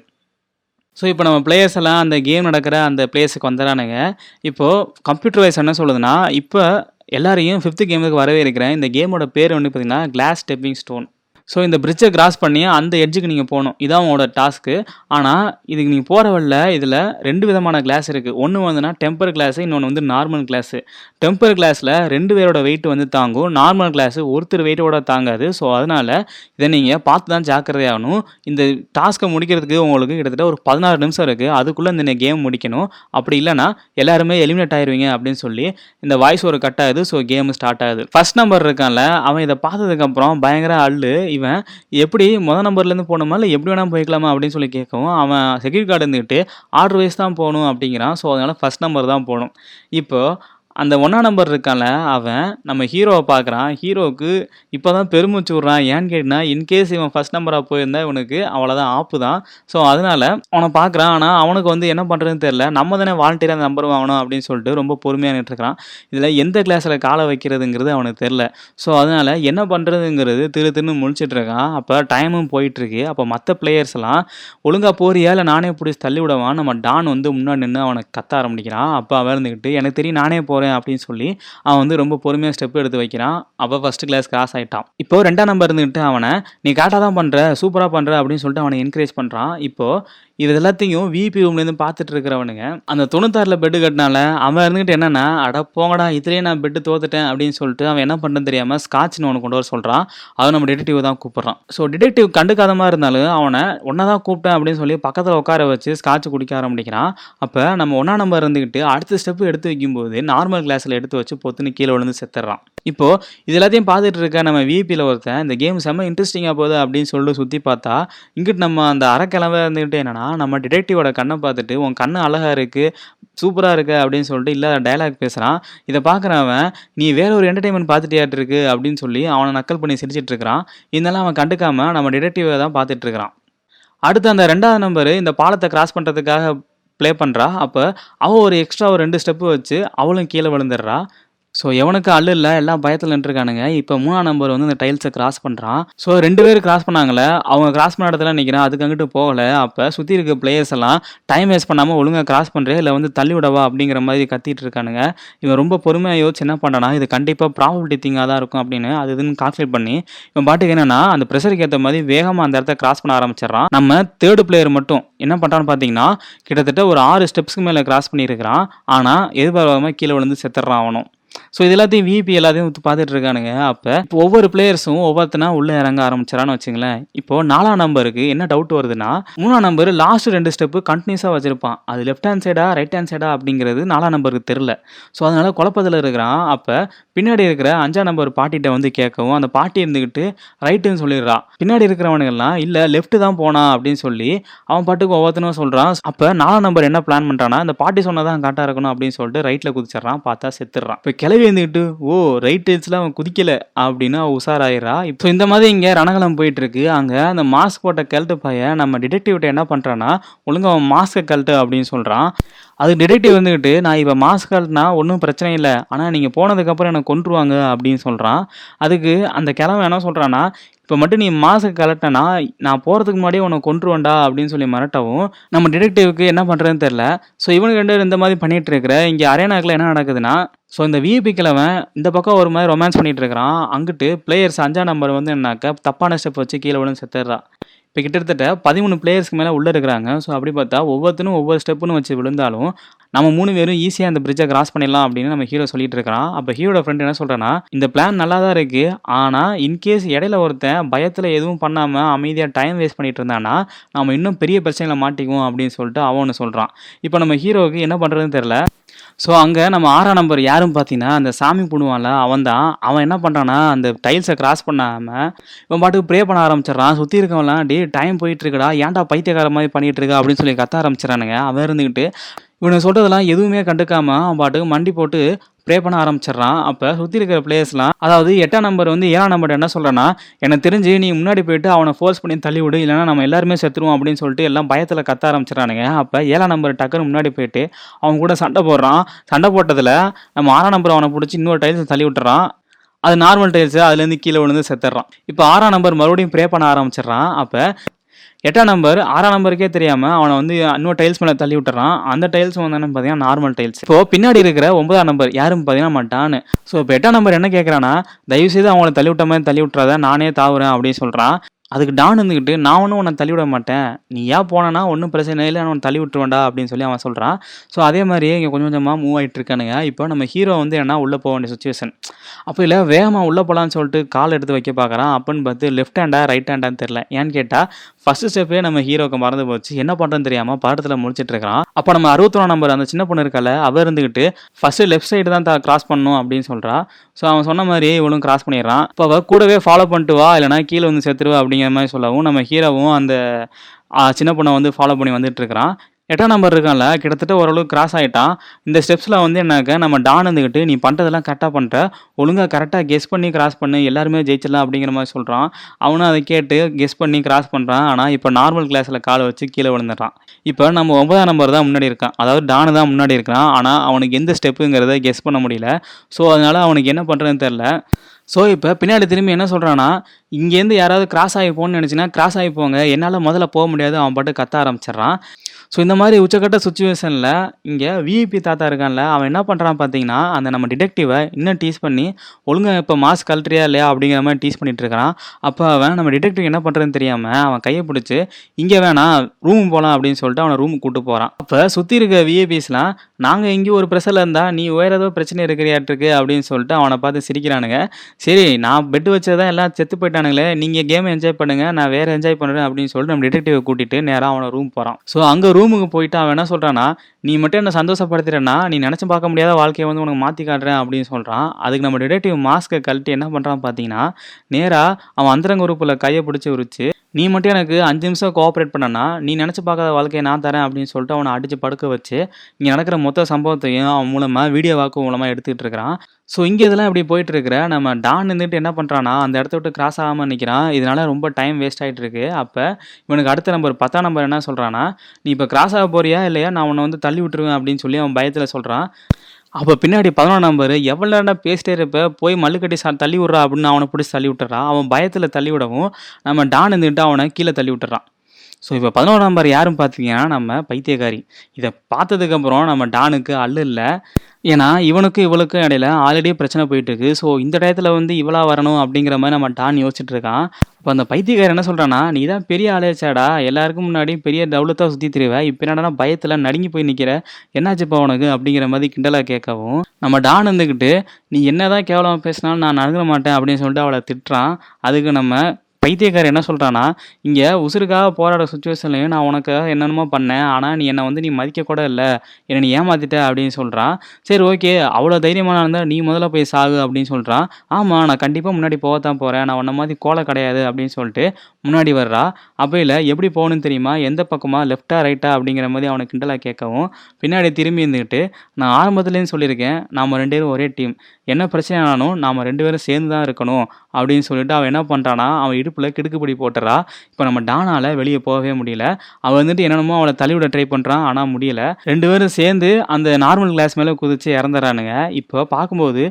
[SPEAKER 1] ஸோ இப்போ நம்ம பிளேயர்ஸ் எல்லாம் அந்த கேம் நடக்கிற அந்த பிளேஸுக்கு வந்துடானுங்க இப்போது கம்ப்யூட்டர் வைஸ் என்ன சொல்லுதுன்னா இப்போ எல்லாரையும் ஃபிஃப்த்து கேமுக்கு வரவே இருக்கிறேன் இந்த கேமோட பேர் வந்து பார்த்தீங்கன்னா கிளாஸ் ஸ்டெப்பிங் ஸ்டோன் ஸோ இந்த பிரிட்ஜை கிராஸ் பண்ணி அந்த எட்ஜுக்கு நீங்கள் போகணும். இதான் உங்களோட டாஸ்க்கு ஆனால் இதுக்கு நீங்கள் போகிற வழியில் இதில் ரெண்டு விதமான கிளாஸ் இருக்குது ஒன்று வந்துன்னா டெம்பர் கிளாஸு இன்னொன்று வந்து நார்மல் கிளாஸு டெம்பர் கிளாஸில் ரெண்டு பேரோட வெயிட் வந்து தாங்கும். நார்மல் கிளாஸு ஒருத்தர் வெயிட்டோட தாங்காது. ஸோ அதனால் இதை நீங்கள் பார்த்து தான் ஜாக்கிரதையாகணும் இந்த டாஸ்க்கை முடிக்கிறதுக்கு உங்களுக்கு கிட்டத்தட்ட ஒரு பதினாறு நிமிஷம் இருக்குது அதுக்குள்ளே இந்த கேம் முடிக்கணும். அப்படி இல்லைன்னா எல்லாருமே எலிமினேட் ஆயிடுவீங்க அப்படின்னு சொல்லி இந்த வாய்ஸ் ஒரு கட் ஆகுது. ஸோ கேம் ஸ்டார்ட் ஆகுது. ஃபஸ்ட் நம்பர் இருக்கான்ல அவன் இதை பார்த்ததுக்கப்புறம் பயங்கர அள்ளு. இவன் எப்படி மொதல் நம்பர்லேருந்து போகணுமா இல்லை எப்படி வேணால் போய்க்கலாமா அப்படின்னு சொல்லி கேட்கவும் அவன் செக்யூரிட்டி கார்டு இருந்துக்கிட்டு ஆர்டர் வைஸ் தான் போகணும் அப்படிங்கிறான். ஸோ அதனால் ஃபஸ்ட் நம்பர் தான் போகணும். இப்போது அந்த ஒன்றா நம்பர் இருக்கான்ல அவன் நம்ம ஹீரோவை பார்க்குறான் ஹீரோவுக்கு இப்போ தான் பெருமூச்சு விட்றான். ஏன்னு கேட்டினா இன்கேஸ் இவன் ஃபஸ்ட் நம்பராக போயிருந்தா இவனுக்கு அவ்வளோதான் ஆப்பு தான். ஸோ அதனால் அவனை பார்க்குறான் ஆனால் அவனுக்கு வந்து என்ன பண்ணுறதுன்னு தெரில நம்ம தானே வாலண்டியராக அந்த நம்பர் வாங்கணும் அப்படின்னு சொல்லிட்டு ரொம்ப பொறுமையாக இருக்கிறான். இதில் எந்த கிளாஸில் காலை வைக்கிறதுங்கிறது அவனுக்கு தெரில ஸோ அதனால் என்ன பண்ணுறதுங்கிறது திரு திருன்னு முழிச்சிட்டு இருக்கான். அப்போ டைமும் போயிட்டுருக்கு அப்போ மற்ற பிளேயர்ஸ் எல்லாம் ஒழுங்காக போறியா? இல்லை நானே பிடிச்சி தள்ளி விடவான் நம்ம டான் வந்து முன்னாடி நின்று அவனை கத்த ஆரம்பிக்கிறான். அப்போ அவன் இருந்துக்கிட்டு எனக்கு தெரியும் நானே போகிறேன் அப்படின்னு சொல்லி அவன் வந்து ரொம்ப பொறுமையாக ஸ்டெப் எடுத்து வைக்கிறான். அப்போ ஃபர்ஸ்ட் கிளாஸ் கிராஸ் ஆகிட்டான் இப்போ ரெண்டாம் நம்பர் இருந்துக்கிட்டு அவனை நீ கரெக்டாக தான் பண்ணுற சூப்பராக பண்ணுற அப்படின்னு சொல்லிட்டு அவனை என்கரேஜ் பண்ணுறான் இப்போது இது எல்லாத்தையும் விபி ரூம்லேருந்து பார்த்துட்டு இருக்கிறவனுங்க அந்த தொண்ணூத்தாறில் பெட்டு கட்டினால அவன் இருந்துக்கிட்டு என்னன்னா அட போங்கடா இதுலேயே நான் பெட்டு தோத்துட்டேன் அப்படின்னு சொல்லிட்டு அவன் என்ன பண்ணுறேன் தெரியாமல் ஸ்காட்ச்னு ஒன்று கொண்டு வர சொல்கிறான் அவன் நம்ம டிடெக்டிவ் தான் கூப்பிட்றான். ஸோ டிடெக்டிவ் கண்டுக்காத மாதிரி இருந்தாலும் அவனை ஒன்றா தான் கூப்பிட்டேன் அப்படின்னு சொல்லி பக்கத்தில் உட்கார வச்சு ஸ்காட்ச் குடிக்க ஆரம்பிக்கிறான். அப்போ நம்ம ஒன்றா நம்பர் இருந்துக்கிட்டு அடுத்த ஸ்டெப்பு எடுத்து வைக்கும்போது நார்மல் கிளாஸில் எடுத்து வச்சு பொத்துன்னு கீழே விழுந்து செத்துறான் இப்போ இது எல்லாத்தையும் பார்த்துட்டு இருக்க நம்ம விபியில் ஒருத்தன் இந்த கேம் செம்ம இன்ட்ரெஸ்டிங்காக போகுது அப்படின்னு சொல்லிட்டு சுற்றி பார்த்தா இங்கிட்டு நம்ம அந்த அறக்கிழமை இருந்துக்கிட்டு என்னன்னா நம்ம டிடெக்டிவோட கண்ணை பார்த்துட்டு உன் கண்ணு அழகாக இருக்குது சூப்பராக இருக்கு அப்படின்னு சொல்லிட்டு இல்லாத டயலாக் பேசுகிறான் இதை பார்க்குறவன் நீ வேற ஒரு என்டர்டைன்மெண்ட் பார்த்துட்டியாட்டு இருக்கு அப்படின்னு சொல்லி அவனை நக்கல் பண்ணி சிரிச்சிட்டு இருக்கிறான். இதெல்லாம் அவன் கண்டுக்காமல் நம்ம டிடெக்டிவை தான் பார்த்துட்டு இருக்கிறான். அடுத்து அந்த ரெண்டாவது நம்பரு இந்த பாலத்தை கிராஸ் பண்ணுறதுக்காக ப்ளே பண்ணுறா அப்போ அவள் ஒரு எக்ஸ்ட்ரா ஒரு ரெண்டு ஸ்டெப்பு வச்சு அவளும் கீழே விழுந்துடுறா. ஸோ எவனுக்கு அள்ளு இல்லை எல்லாம் பயத்தில் நின்றுருக்கானுங்க. இப்போ மூணாம் நம்பர் வந்து இந்த டைல்ஸை கிராஸ் பண்ணுறான் ஸோ ரெண்டு பேர் கிராஸ் பண்ணாங்களே அவங்க கிராஸ் பண்ண இடத்துல நிற்கிறான் அதுக்கு அங்கிட்டு போகல. அப்போ சுற்றி இருக்க பிளேயர்ஸ் எல்லாம் டைம் வேஸ்ட் பண்ணாமல் ஒழுங்காக கிராஸ் பண்ணுறேன் இல்லை வந்து தள்ளி விடவா அப்படிங்கிற மாதிரி கத்திட்டு இருக்கானுங்க. இவன் ரொம்ப பொறுமையாக யோசிச்சு என்ன பண்ணுறானா இது கண்டிப்பாக ப்ராபபிலிட்டி திங்காக தான் இருக்கும் அப்படின்னு அது இதுன்னு கால்குலேட் பண்ணி இவன் பாட்டுக்கு என்னன்னா அந்த ப்ரெஷருக்கு ஏற்ற மாதிரி வேகமாக அந்த இடத்த கிராஸ் பண்ண ஆரம்பிச்சிடறான். நம்ம தேர்டு பிளேயர் மட்டும் என்ன பண்ணுறான்னு பார்த்தீங்கன்னா கிட்டத்தட்ட ஒரு ஆறு ஸ்டெப்ஸ்க்கு மேலே கிராஸ் பண்ணியிருக்கிறான். ஆனால் எதிர்பார்க்காம கீழே விழுந்து செத்துடுறான் அவனும். ஸோ இது எல்லாத்தையும் விபி எல்லாத்தையும் பார்த்துட்டு இருக்கானுங்க. அப்போ இப்போ ஒவ்வொரு பிளேயர்ஸும் ஒவ்வொருத்தனா உள்ளே இறங்க ஆரம்பிச்சிடான்னு வச்சுங்களேன். இப்போ நாலாம் நம்பருக்கு என்ன டவுட் வருதுன்னா மூணாம் நம்பர் லாஸ்ட் ரெண்டு ஸ்டெப்பு கண்டினியூஸாக வச்சிருப்பான். அது லெஃப்ட் ஹேண்ட் சைடா ரைட் ஹேண்ட் சைடா அப்படிங்கிறது நாலாம் நம்பருக்கு தெரில ஸோ அதனால குழப்பத்தில் இருக்கிறான். அப்போ பின்னாடி இருக்கிற அஞ்சாம் நம்பர் பாட்டிகிட்ட வந்து கேட்கவும் அந்த பாட்டி இருந்துக்கிட்டு ரைட்டுன்னு சொல்லிடுறான். பின்னாடி இருக்கிறவனுங்கெல்லாம் இல்லை லெஃப்ட் தான் போனா அப்படின்னு சொல்லி அவன் பாட்டுக்கு ஒவ்வொருத்தனும் சொல்கிறான் அப்போ நாலாம் நம்பர் என்ன பிளான் பண்ணுறான்னா அந்த பாட்டி சொன்னதான் கரெக்டாக இருக்கணும் அப்படின்னு சொல்லிட்டு ரைட்டில் குதிச்சிடறான். பார்த்தா செத்துடுறான். இப்போ கிளவி வந்துக்கிட்டு ஓ ரைட் ஹெட்ஸில் அவன் குதிக்கல அப்படின்னு அவள் உஷாராயிரா இப்போ இந்த மாதிரி இங்கே ரணகலம் போயிட்டுருக்கு. அங்கே அந்த மாஸ்க் போட்ட கழுத்து பையன் நம்ம டிடெக்டிவ்கிட்ட என்ன பண்ணுறான்னா ஒழுங்கா அவன் மாஸ்க்கை கழட்டு அப்படின்னு சொல்கிறான் அது டிடெக்டிவ் வந்துக்கிட்டு நான் இப்போ மாஸ்க் கழட்டினா ஒன்றும் பிரச்சனை இல்லை. ஆனால் நீங்கள் போனதுக்கப்புறம் என்னை கொன்றுவாங்க அப்படின்னு சொல்கிறான் அதுக்கு அந்த கிழமை என்ன சொல்கிறான்னா இப்போ மட்டும் நீ மாஸ்க் கலட்டினா நான் போகிறதுக்கு முன்னாடியே உன்னை கொன்றுவேன்டா அப்படின்னு சொல்லி மிரட்டவும் நம்ம டிடெக்டிவ்க்கு என்ன பண்ணுறதுன்னு தெரில ஸோ இவனுக்கு ரெண்டு இந்த மாதிரி பண்ணிட்டு இருக்கிற இங்கே அரேனாக்கில் என்ன நடக்குதுன்னா ஸோ இந்த விஐபி கிழவன் இந்த பக்கம் ஒரு மாதிரி ரொமான்ஸ் பண்ணிட்டு இருக்கிறான். அங்கிட்டு பிளேயர்ஸ் அஞ்சாம் நம்பர் வந்து என்னாக்க தப்பான ஸ்டெப் வச்சு கீழே விழுந்து செத்துடுறான். இப்போ கிட்டத்தட்ட பதிமூணு பிளேயர்ஸ்க்கு மேலே உள்ளே இருக்கிறாங்க. ஸோ அப்படி பார்த்தா ஒவ்வொருத்தரும் ஒவ்வொரு ஸ்டெப்புன்னு வச்சு விழுந்தாலும் நம்ம மூணு பேரும் ஈஸியாக அந்த பிரிட்ஜை கிராஸ் பண்ணிடலாம் அப்படின்னு நம்ம ஹீரோ சொல்லிட்டு இருக்கிறான். அப்போ ஹீரோட ஃப்ரெண்ட் என்ன சொல்கிறேன்னா இந்த பிளான் நல்லா தான் இருக்குது ஆனால் இன்கேஸ் இடையில ஒருத்தன் பயத்தில் எதுவும் பண்ணாமல் அமைதியாக டைம் வேஸ்ட் பண்ணிட்டு இருந்தானா நம்ம இன்னும் பெரிய பிரச்சனையில் மாட்டிக்குவோம் அப்படின்னு சொல்லிட்டு அவன் ஒன்று சொல்கிறான் இப்போ நம்ம ஹீரோவுக்கு என்ன பண்ணுறதுன்னு தெரில ஸோ அங்கே நம்ம ஆறாம் நம்பர் யாரும் பார்த்தீங்கன்னா அந்த சாமி புடுவான்ல அவன் தான் அவன் என்ன பண்ணுறான்னா அந்த டைல்ஸை கிராஸ் பண்ணாமல் இவன் பாட்டுக்கு ப்ரே பண்ண ஆரம்பிச்சிடறான். சுற்றி இருக்கவன்லாம் டே டைம் போயிட்டுருக்குடா ஏன்டா பைத்தியக்கார மாதிரி பண்ணிகிட்டு இருக்கா? அப்படின்னு சொல்லி கத்த ஆரம்பிச்சிடறானுங்க. அவன் இருந்துக்கிட்டு இவனை சொல்கிறதெல்லாம் எதுவுமே கண்டுக்காமல் அவன் பாட்டுக்கு மண்டி போட்டு ப்ரே பண்ண ஆரம்பிச்சிடுறான். அப்போ சுற்றி இருக்கிற பிளேயர்ஸ்லாம் அதாவது எட்டாம் நம்பர் வந்து ஏழாம் நம்பர் என்ன சொல்கிறேன்னா எனக்கு தெரிஞ்சு நீ முன்னாடி போயிட்டு அவனை ஃபோர்ஸ் பண்ணி தள்ளி விடு இல்லைனா நம்ம எல்லாருமே செத்துருவோம் அப்படின்னு சொல்லிட்டு எல்லாம் பயத்தில் கத்த ஆரம்பிச்சிடறானுங்க. அப்போ ஏழாம் நம்பர் டக்குன்னு முன்னாடி போயிட்டு அவன் கூட சண்டை போடுறான். சண்டை போட்டதில் நம்ம ஆறாம் நம்பர் அவனை பிடிச்சி இன்னொரு டைல்ஸ் தள்ளி விட்டுறான். அது நார்மல் டைல்ஸு அதுலேருந்து கீழே விழுந்து செத்துடுறான். இப்போ ஆறாம் நம்பர் மறுபடியும் ப்ரே பண்ண ஆரம்பிச்சிடுறான். அப்போ எட்டாம் நம்பர் ஆறாம் நம்பருக்கே தெரியாமல் அவனை வந்து இன்னொரு டைல்ஸ் மேலே தள்ளி விட்டுறான். அந்த டைல்ஸ் வந்து என்ன பார்த்தீங்கன்னா நார்மல் டைல்ஸ் இப்போ பின்னாடி இருக்கிற ஒன்பதாம் நம்பர் யாரும் பார்த்தீங்கன்னா மாட்டான்னு. ஸோ இப்போ எட்டாம் நம்பர் என்ன கேட்குறான்னா தயவுசெய்து அவனை தள்ளி விட்ட மாதிரி தள்ளி விட்றாத நானே தாவுறேன் அப்படின்னு சொல்கிறான் அதுக்கு டான் இருந்துக்கிட்டு நான் ஒன்றும் உன்னை தள்ளி விட மாட்டேன். நீ ஏன் போனேன்னா ஒன்றும் பிரச்சனை இல்லை நான் உன்னை தள்ளி விட்டுருவேன்டா அப்படின்னு சொல்லி அவன் சொல்கிறான் ஸோ அதே மாதிரியே இங்கே கொஞ்சம் கொஞ்சமாக மூவ் ஆகிட்டு இருக்கானுங்க. இப்போ நம்ம ஹீரோ வந்து என்ன உள்ளே போக வேண்டிய சுச்சுவேஷன் அப்போ இல்லை வேகமாக உள்ளே போகலான்னு சொல்லிட்டு கால் எடுத்து வைக்க பார்க்குறான் அப்படின்னு பார்த்து லெஃப்ட் ஹேண்டா ரைட் ஹேண்டான்னு தெரில ஏன்னு கேட்டால் ஃபர்ஸ்ட் ஸ்டெப்பே நம்ம ஹீரோக்கு மறந்து போச்சு. என்ன பண்ணுறதுன்னு தெரியாமல் பாடத்தில் முடிச்சிட்டு இருக்கிறான். அப்போ நம்ம அறுபத்தொன்னா நம்பர் அந்த சின்ன பொண்ணு இருக்கல அவ இருந்துக்கிட்டு ஃபர்ஸ்ட் லெஃப்ட் சைடு தான் கிராஸ் பண்ணணும் அப்படின்னு சொல்கிறா ஸோ அவன் சொன்ன மாதிரியே இவளும் கிராஸ் பண்ணிடுறான். இப்போ அவள் கூடவே ஃபாலோ பண்ணிட்டு வா இல்லைனா கீழே வந்து சேர்த்துருவா அப்படிங்கிற மாதிரி சொல்லவும் நம்ம ஹீரோவும் அந்த சின்ன பொண்ணை வந்து ஃபாலோ பண்ணி வந்துட்டு இருக்கிறான். எட்டாம் நம்பர் இருக்கான்ல கிட்டத்தட்ட ஓரளவுக்கு கிராஸ் ஆகிட்டான் இந்த ஸ்டெப்ஸில் வந்து என்னாக்க நம்ம டான் இருந்துக்கிட்டு நீ பண்ணுறதெல்லாம் கரெக்டாக பண்ணுற ஒழுங்காக கரெக்டாக கெஸ் பண்ணி கிராஸ் பண்ணு. எல்லாருமே ஜெயிச்சிடலாம் அப்படிங்கிற மாதிரி சொல்கிறான் அவனும் அதை கேட்டு கெஸ் பண்ணி கிராஸ் பண்ணுறான் ஆனால் இப்போ நார்மல் கிளாஸில் காலை வச்சு கீழே விழுந்துடுறான். இப்போ நம்ம ஒன்பதாம் நம்பர் தான் முன்னாடி இருக்கான். அதாவது டானு தான் முன்னாடி இருக்கிறான். ஆனால் அவனுக்கு எந்த ஸ்டெப்புங்கிறத கெஸ் பண்ண முடியல. ஸோ அதனால் அவனுக்கு என்ன பண்ணுறதுன்னு தெரில ஸோ இப்போ பின்னாடி திரும்பி என்ன சொல்கிறான்னா இங்கேருந்து யாராவது கிராஸ் ஆகி போகணும்னு நினச்சின்னா கிராஸ் ஆகி போங்க. என்னால் முதல்ல போக முடியாது. அவன் பாட்டு கத்த ஆரம்பிச்சிடுறான். ஸோ இந்த மாதிரி உச்சக்கட்ட சுச்சுவேஷனில் இங்கே விஐபி தாத்தா இருக்கான்ல அவன் என்ன பண்ணுறான் பார்த்தீங்கன்னா அந்த நம்ம டிடெக்டிவை இன்னும் டீஸ் பண்ணி ஒழுங்காக இப்போ மாஸ்க் கழட்டுறியா இல்லையா? அப்படிங்கிற மாதிரி டீஸ் பண்ணிட்டு இருக்கிறான் அப்போ அவன் நம்ம டிடெக்டிவ் என்ன பண்ணுறதுன்னு தெரியாமல் அவன் கையை பிடிச்சி இங்கே வேணாம் ரூம் போகலாம் அப்படின்னு சொல்லிட்டு அவனை ரூமுக்கு கூப்பிட்டு போகிறான் அப்போ சுற்றி இருக்க விஐபிஸ்லாம் நாங்கள் எங்கேயும் ஒரு ப்ரெஷரில் இருந்தால் நீ வேறு ஏதோ பிரச்சனை இருக்கிறியாட்டிருக்கு அப்படின்னு சொல்லிட்டு அவனை பார்த்து சிரிக்கிறானுங்க. சரி நான் பெட் வச்சதான் எல்லாம் செத்து போயிட்டானுங்களே நீங்கள் கேம் என்ஜாய் பண்ணுங்கள் நான் வேறு என்ஜாய் பண்ணுறேன் அப்படின்னு சொல்லிட்டு நம்ம டிடெக்டிவை கூட்டிட்டு நேராக அவனை ரூம் போகிறான் ஸோ அங்கே ரூமுக்கு போயிட்டு அவன் என்ன சொல்கிறான்னா நீ மட்டும் என்ன சந்தோஷப்படுத்துறேன்னா நீ நினச்சி பார்க்க முடியாத வாழ்க்கையை வந்து உனக்கு மாற்றி காட்டுறேன் அப்படின்னு சொல்கிறான் அதுக்கு நம்ம டிடெக்டிவ் மாஸ்க்கை கழட்டி என்ன பண்ணுறான் பார்த்தீங்கன்னா நேராக அவன் அந்தரங்க உறுப்பில் கையை பிடிச்சி உரிச்சு நீ மட்டும் எனக்கு அஞ்சு நிமிஷம் கோஆப்ரேட் பண்ணனா நீ நினச்சி பார்க்காத வாழ்க்கையை நான் தரேன் அப்படின்னு சொல்லிட்டு அவனை அடித்து படுக்க வச்சு இங்கே நடக்கிற மொத்த சம்பவத்தையும் அவன் மூலமாக வீடியோ வாக்கு மூலமாக எடுத்துக்கிட்டு இருக்கிறான். ஸோ இங்கே இதெல்லாம் இப்படி போயிட்டு இருக்கிற நம்ம டான் இருந்துட்டு என்ன பண்ணுறான்னா அந்த இடத்த விட்டு கிராஸ் ஆகாமல் நிற்கிறான் இதனால ரொம்ப டைம் வேஸ்ட் ஆகிட்டு இருக்கு. அப்போ இவனுக்கு அடுத்த நம்பர் பத்தாம் நம்பர் என்ன சொல்கிறான்னா நீ இப்போ கிராஸ் ஆக போறியா இல்லையா? நான் உன்னை வந்து தள்ளி விட்டுருவேன் அப்படின்னு சொல்லி அவன் பயத்தில் சொல்கிறான் அப்போ பின்னாடி பதினொன்று நம்பர் எவ்வளோ நேரம் பேசிட்டே இருப்ப போய் மல்லுக்கட்டி சா தள்ளி விட்றா அப்படின்னு அவனை பிடிச்சி தள்ளி விட்டுறான். அவன் பயத்தில் தள்ளி விடவும் நம்ம டான் இருந்துட்டு அவனை கீழே தள்ளி விட்டுறான். ஸோ இப்போ பதினோரு நம்பர் யாரும் பார்த்தீங்கன்னா நம்ம பைத்தியக்காரி. இதை பார்த்ததுக்கப்புறம் நம்ம டானுக்கு அல்லு இல்லை. ஏன்னா இவனுக்கும் இவளுக்கும் இடையில ஆல்ரெடி பிரச்சனை போயிட்டு இருக்கு ஸோ இந்த டயத்தில் வந்து இவளா வரணும் அப்படிங்கிற மாதிரி நம்ம டான் யோசிச்சுட்டு இருக்கான். இப்போ அந்த பைத்தியக்காரர் என்ன சொல்கிறான்னா நீ தான் பெரிய ஆளேச்சாடா எல்லாருக்கும் முன்னாடி பெரிய டவுலத்தாக சுற்றி திருவேன் இப்போ என்னடா பயத்தில் நடுங்கி போய் நிற்கிற என்னாச்சுப்பா உனக்கு? அப்படிங்கிற மாதிரி கிண்டலாக கேட்கவும் நம்ம டான் இருந்துக்கிட்டு நீ என்ன தான் கேவலமாக பேசினாலும் நான் நடுங்க மாட்டேன் அப்படின்னு சொல்லிட்டு அவளை திட்டுறான். அதுக்கு நம்ம பைத்தியக்காரர் என்ன சொல்கிறான்னா இங்கே உசுருக்காக போராட சுச்சுவேஷன்லையும் நான் உனக்கு என்னென்னமோ பண்ணேன். ஆனால் நீ என்னை வந்து நீ மதிக்க கூட இல்லை. என்னை நீ ஏமாத்திட்ட அப்படின்னு சொல்கிறான் சரி ஓகே. அவ்வளோ தைரியமான இருந்தால் நீ முதல்ல போய் சாகு அப்படின்னு சொல்கிறான் ஆமாம் நான் கண்டிப்பாக முன்னாடி போகத்தான் போகிறேன் நான் உன்ன மாதிரி கோலை கிடையாது அப்படின்னு சொல்லிட்டு முன்னாடி வர்றா. அப்பையில் எப்படி போகணும்னு தெரியுமா? எந்த பக்கமாக லெஃப்டா ரைட்டா அப்படிங்கிற மாதிரி அவனை கிண்டலாக கேட்கவும் பின்னாடி திரும்பி இருந்துக்கிட்டு நான் ஆரம்பத்துலேருந்து சொல்லியிருக்கேன். நாம் ரெண்டு பேரும் ஒரே டீம் என்ன பிரச்சனை ஆனாலும் நாம் ரெண்டு பேரும் சேர்ந்து தான் இருக்கணும் அப்படின்னு சொல்லிட்டு அவன் என்ன பண்ணுறான்னா அவன் இடுப்பில் கிடுக்குப்பிடி போட்டுறா. இப்போ நம்ம டானால வெளியே போகவே முடியல. அவன் வந்துட்டு என்னென்னமோ அவளை தள்ளிவிட ட்ரை பண்ணுறான் ஆனால் முடியல. ரெண்டு பேரும் சேர்ந்து அந்த நார்மல் கிளாஸ் மேலே குதிச்சு இறந்துறானுங்க இப்போ பார்க்கும்போது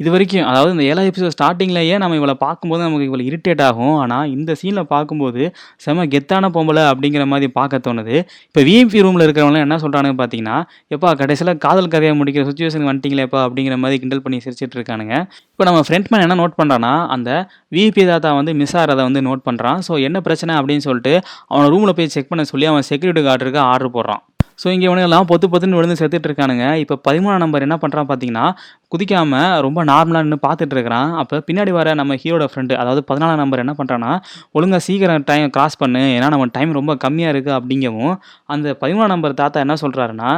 [SPEAKER 1] இது வரைக்கும் அதாவது இந்த ஏழாவது எபிசோட் ஸ்டார்டிங்லேயே நம்ம இவளை பார்க்கும்போது நமக்கு இவளை இரிட்டேட் ஆகும். ஆனால் இந்த சீனில் பார்க்கும்போது செம கெத்தான பொம்பளை அப்படிங்கிற மாதிரி பார்க்க தோணுது. இப்போ விஎம்பி ரூமில் இருக்கிறவங்களாம் என்ன சொல்கிறானுங்க பார்த்தீங்கன்னா எப்பா கடைசியில் காதல் கதையை முடிக்கிற சுச்சுவேஷன் வந்துட்டீங்களேப்பா அப்படிங்கிற மாதிரி கிண்டல் பண்ணி சிரிச்சிட்டு இருக்கானுங்க. இப்போ நம்ம ஃப்ரெண்ட் மேன் என்ன நோட் பண்ணுறான்னா அந்த விஐபி தாத்தா வந்து மிஸ் ஆகிறத வந்து நோட் பண்ணுறான் ஸோ என்ன பிரச்சனை அப்படின்னு சொல்லிட்டு அவனை ரூமில் போய் செக் பண்ண சொல்லி அவன் செக்யூரிட்டி கார்டருக்கு ஆர்டர் போடுறான். ஸோ இங்கே இவனுங்கெல்லாம் பொத்து பொத்துன்னு விழுந்து செத்துட்டு இருக்கானுங்க. இப்போ பதிமூணாம் நம்பர் என்ன பண்ணுறான் பார்த்தீங்கன்னா குதிக்காம ரொம்ப நார்மலாக நின்று பார்த்துட்டு இருக்கிறான் அப்போ பின்னாடி வர நம்ம ஹீரோட ஃப்ரெண்டு அதாவது பதினாலாம் நம்பர் என்ன பண்ணுறான்னா ஒழுங்காக சீக்கிரம் டைம் கிராஸ் பண்ணு. ஏன்னா நம்ம டைம் ரொம்ப கம்மியாக இருக்குது அப்படிங்கவும் அந்த பதிமூணாம் நம்பர் தாத்தா என்ன சொல்கிறாருன்னா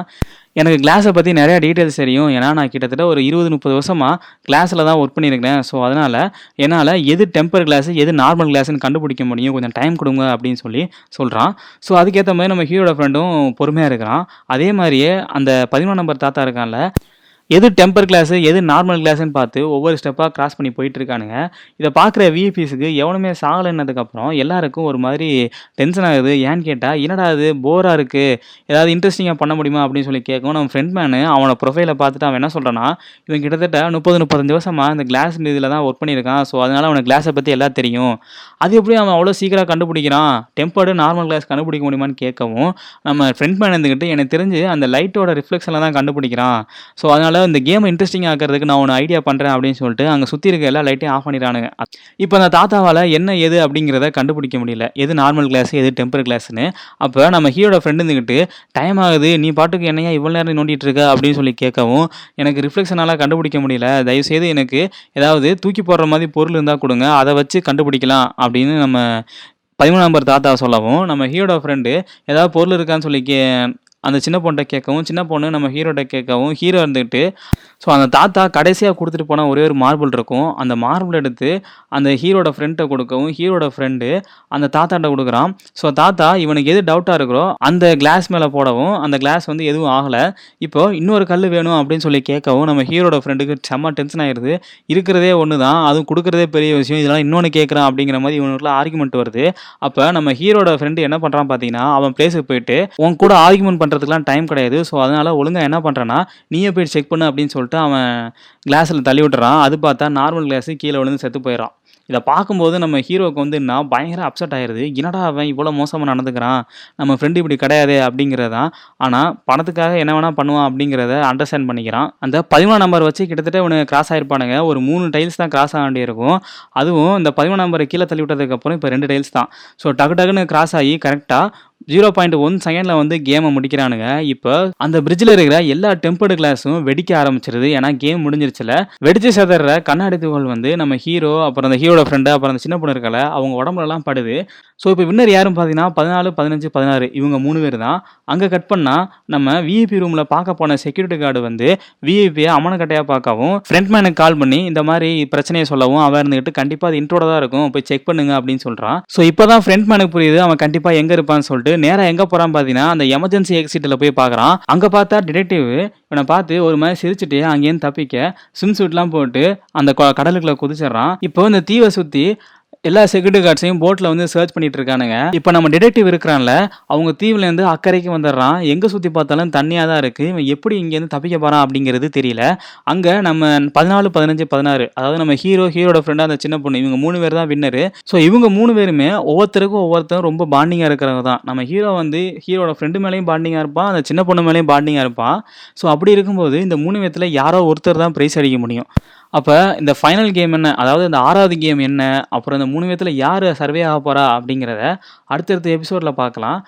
[SPEAKER 1] எனக்கு கிளாஸை பற்றி நிறையா டீட்டெயில்ஸ் தெரியும். ஏன்னா நான் கிட்டத்தட்ட ஒரு இருபது முப்பது வருஷமாக கிளாஸில் தான் ஒர்க் பண்ணியிருக்கிறேன். ஸோ அதனால் என்னால் எது டெம்பர் கிளாஸ் எது நார்மல் கிளாஸ்னு கண்டுபிடிக்க முடியும். கொஞ்சம் டைம் கொடுங்க அப்படின்னு சொல்லி சொல்கிறான் ஸோ அதுக்கேற்ற மாதிரி நம்ம ஹீரோட ஃப்ரெண்டும் பொறுமையாக இருக்கிறான். அதே மாதிரியே அந்த பதினொன்று நம்பர் தாத்தா இருக்கான்ல எது டெம்பர் கிளாஸு எது நார்மல் கிளாஸ்ன்னு பார்த்து ஒவ்வொரு ஸ்டெப்பாக கிராஸ் பண்ணி போயிட்டு இருக்கானுங்க இதை பார்க்குற விஐபிஸுக்கு எவனுமே சாகலைன்னதுக்கப்புறம் எல்லாருக்கும் ஒரு மாதிரி டென்ஷன் ஆகுது. ஏன்னு கேட்டால் என்னடா இது போராக இருக்குது ஏதாவது இன்ட்ரெஸ்டிங்காக பண்ண முடியுமா அப்படின்னு சொல்லி கேட்கும் நம்ம ஃப்ரெண்ட் மேனு அவனை ப்ரொஃபைலை பார்த்துட்டு அவன் என்ன சொல்கிறான்னா இவன் கிட்டத்தட்ட முப்பது முப்பத்தஞ்சு வருஷமாக இந்த கிளாஸ் இதில் தான் ஒர்க் பண்ணியிருக்கான். ஸோ அதனால் அவனுக்கு கிளாஸை பற்றி எல்லாம் தெரியும். அது எப்படி அவன் அவ்வளோ சீக்கிரம் கண்டுபிடிக்கிறான்? டெம்பர்டு நார்மல் கிளாஸ் கண்டுபிடிக்க முடியுமான்னு கேட்கவும் நம்ம ஃப்ரெண்ட் மேன் இருந்துக்கிட்டு எனக்கு தெரிஞ்சு அந்த லைட்டோட ரிஃப்ளெக்ஷனில் தான் கண்டுபிடிக்கிறான். ஸோ அதனால் இந்த கேமை இன்ட்ரெஸ்டிங் ஆக்கிறதுக்கு நான் ஒன்று ஐடியா பண்ணுறேன் அப்படின்னு சொல்லிட்டு அங்கே சுற்றி இருக்க எல்லா லைட்டையும் ஆஃப் பண்ணிடுறானுங்க. இப்போ அந்த தாத்தாவால் என்ன எது அப்படிங்கிறத கண்டுபிடிக்க முடியல. எது நார்மல் கிளாஸ் எது டெம்பர் கிளாஸ்னு அப்போ நம்ம ஹீரோட ஃப்ரெண்டு இருந்துக்கிட்டு டைம் ஆகுது நீ பாட்டுக்கு என்னையா இவ்வளோ நேரம் நோண்டிட்டு இருக்க? அப்படின்னு சொல்லி கேட்கவும் எனக்கு ரிஃப்ளெக்ஷனால் கண்டுபிடிக்க முடியல. தயவுசெய்து எனக்கு ஏதாவது தூக்கி போடுற மாதிரி பொருள் இருந்தால் கொடுங்க. அதை வச்சு கண்டுபிடிக்கலாம் அப்படின்னு நம்ம பதிமூணாம் நம்பர் தாத்தா சொல்லவும் நம்ம ஹீரோட ஃப்ரெண்டு ஏதாவது பொருள் இருக்கான்னு சொல்லி கே அந்த சின்ன பொண்ணை கேட்கவும் சின்ன பொண்ணு நம்ம ஹீரோட்ட கேட்கவும் ஹீரோ இருந்துக்கிட்டு ஸோ அந்த தாத்தா கடைசியாக கொடுத்துட்டு போன ஒரே ஒரு மார்பிள் இருக்கும். அந்த மார்பிள் எடுத்து அந்த ஹீரோட ஃப்ரெண்ட்டை கொடுக்கவும் ஹீரோட ஃப்ரெண்டு அந்த தாத்தாட்ட கொடுக்குறான். ஸோ தாத்தா இவனுக்கு எது டவுட்டாக இருக்கிறோ அந்த கிளாஸ் மேலே போடவும் அந்த கிளாஸ் வந்து எதுவும் ஆகலை. இப்போ இன்னொரு கல் வேணும் அப்படின்னு சொல்லி கேட்கவும் நம்ம ஹீரோட ஃப்ரெண்டுக்கு செம்ம டென்ஷன் ஆயிடுது இருக்கிறதே ஒன்று தான் அதுவும் கொடுக்குறதே பெரிய விஷயம். இதெல்லாம் இன்னொன்று கேட்குறான் அப்படிங்கிற மாதிரி இவனுக்குள்ள ஆர்குமெண்ட் வருது. அப்போ நம்ம ஹீரோட ஃப்ரெண்டு என்ன பண்ணுறான் பார்த்தீங்கன்னா அவன் பிளேஸுக்கு போயிட்டு உன் கூட ஆர்குமெண்ட் பண்ணுறதுக்குலாம் டைம் கிடையாது. ஸோ அதனால் ஒழுங்காக என்ன பண்ணுறான்னா நீயே போய் செக் பண்ணு அப்படின்னு சொல்லிட்டு அவன் கிளாஸில் தள்ளி விட்டுறான். அது பார்த்தா நார்மல் கிளாஸு கீழே விழுந்து செத்து போயிடறான் இதை பார்க்கும்போது நம்ம ஹீரோவுக்கு வந்து நான் பயங்கர அப்செட் ஆயிடுது என்னடா அவன் இவ்வளோ மோசமாக நடந்துக்கிறான்? நம்ம ஃப்ரெண்டு இப்படி கிடையாது அப்படிங்கிறதான் ஆனால் பணத்துக்காக என்ன வேணால் பண்ணுவான் அப்படிங்கிறத அண்டர்ஸ்டாண்ட் பண்ணிக்கிறான். அந்த பதிமூணு நம்பர் வச்சு கிட்டத்தட்ட இவனு கிராஸ் ஆகிருப்பானுங்க ஒரு மூணு டைல்ஸ் தான் கிராஸ் ஆக வேண்டியிருக்கும். அதுவும் இந்த பதிமூணு நம்பரை கீழே தள்ளி விட்டதுக்கப்புறம் இப்போ ரெண்டு டைல்ஸ் தான். ஸோ டக்கு டக்குன்னு கிராஸ் ஆகி கரெக்டாக ஜீரோ பாயிண்ட் ஒன் செகண்டில் வந்து கேமை முடிக்கிறானுங்க. இப்போ அந்த பிரிட்ஜில் இருக்கிற எல்லா டெம்பர்டு கிளாஸும் வெடிக்க ஆரம்பிச்சிருது. ஏன்னா கேம் முடிஞ்சிருச்சுல. வெடிச்சு செதற கண்ணாடி துகள் வந்து நம்ம ஹீரோ அப்புறம் அந்த ஹீரோட ஃப்ரெண்டு அப்புறம் அந்த சின்ன பொண்ணு இருக்கல அவங்க உடம்புலலாம் படுது. ஸோ இப்போ வின்னர் யாரும் பார்த்தீங்கன்னா பதினாலு பதினஞ்சு பதினாறு இவங்க மூணு பேர் தான். அங்கே கட் பண்ணால் நம்ம விஐபி ரூமில் பார்க்க போன செக்யூரிட்டி கார்டு வந்து விஐபியை அமனக்கட்டையாக பார்க்கவும் ஃப்ரெண்ட் மேனுக்கு கால் பண்ணி இந்த மாதிரி பிரச்சனையை சொல்லவும் அவன் இருந்துக்கிட்டு கண்டிப்பாக அது இன்ட்ரோட தான் இருக்கும். போய் செக் பண்ணுங்க அப்படின்னு சொல்கிறான் ஸோ இப்போ தான் ஃப்ரெண்ட் மேனுக்கு புரியுது அவன் கண்டிப்பாக எங்கே இருப்பான்னு சொல்லிட்டு நேராக எங்கே போகிறான் பார்த்தீங்கன்னா அந்த எமர்ஜென்சி எக்ஸிட்டில் போய் பார்க்குறான் அங்கே பார்த்தா டிடெக்டிவ் இவனை பார்த்து ஒரு மாதிரி சிரிச்சுட்டு அங்கேருந்து தப்பிக்க ஸ்விம் சூட்லாம் போட்டு அந்த கடலுக்குள்ளே குதிச்சிடுறான். இப்போ இந்த தீவை சுற்றி எல்லா செக்யூரிட்டி கார்ட்ஸையும் போட்டில் வந்து சர்ச் பண்ணிட்டு இருக்கானுங்க. இப்போ நம்ம டிடெக்டிவ் இருக்கிறான்ல அவங்க தீவுலேருந்து அக்கறைக்கு வந்துடுறான். எங்கே சுற்றி பார்த்தாலும் தண்ணியாக தான் இருக்குது இவன் எப்படி இங்கேருந்து தப்பிக்க போகிறான் அப்படிங்கிறது தெரியல. அங்கே நம்ம பதினாலு பதினஞ்சு பதினாறு அதாவது நம்ம ஹீரோ ஹீரோட ஃப்ரெண்டாக அந்த சின்ன பொண்ணு இவங்க மூணு பேர் தான் வின்னரு ஸோ இவங்க மூணு பேருமே ஒவ்வொருத்தருக்கும் ஒவ்வொருத்தரும் ரொம்ப பாண்டிங்காக இருக்கிறவங்க தான். நம்ம ஹீரோ வந்து ஹீரோட ஃப்ரெண்டு மேலேயும் பாண்டிங்காக இருப்பான் அந்த சின்ன பொண்ணு மேலேயும் பாண்டிங்காக இருப்பான். ஸோ அப்படி இருக்கும்போது இந்த மூணு பேர்த்தில் யாரோ ஒருத்தர் தான் ப்ரைஸ் அடிக்க முடியும். அப்போ இந்த ஃபைனல் கேம் என்ன? அதாவது இந்த ஆறாவது கேம் என்ன? அப்புறம் இந்த மூணு பேர்த்தில் யார் சர்வே ஆக போகிறா அப்படிங்கிறத அடுத்தடுத்த எபிசோடில் பார்க்கலாம்.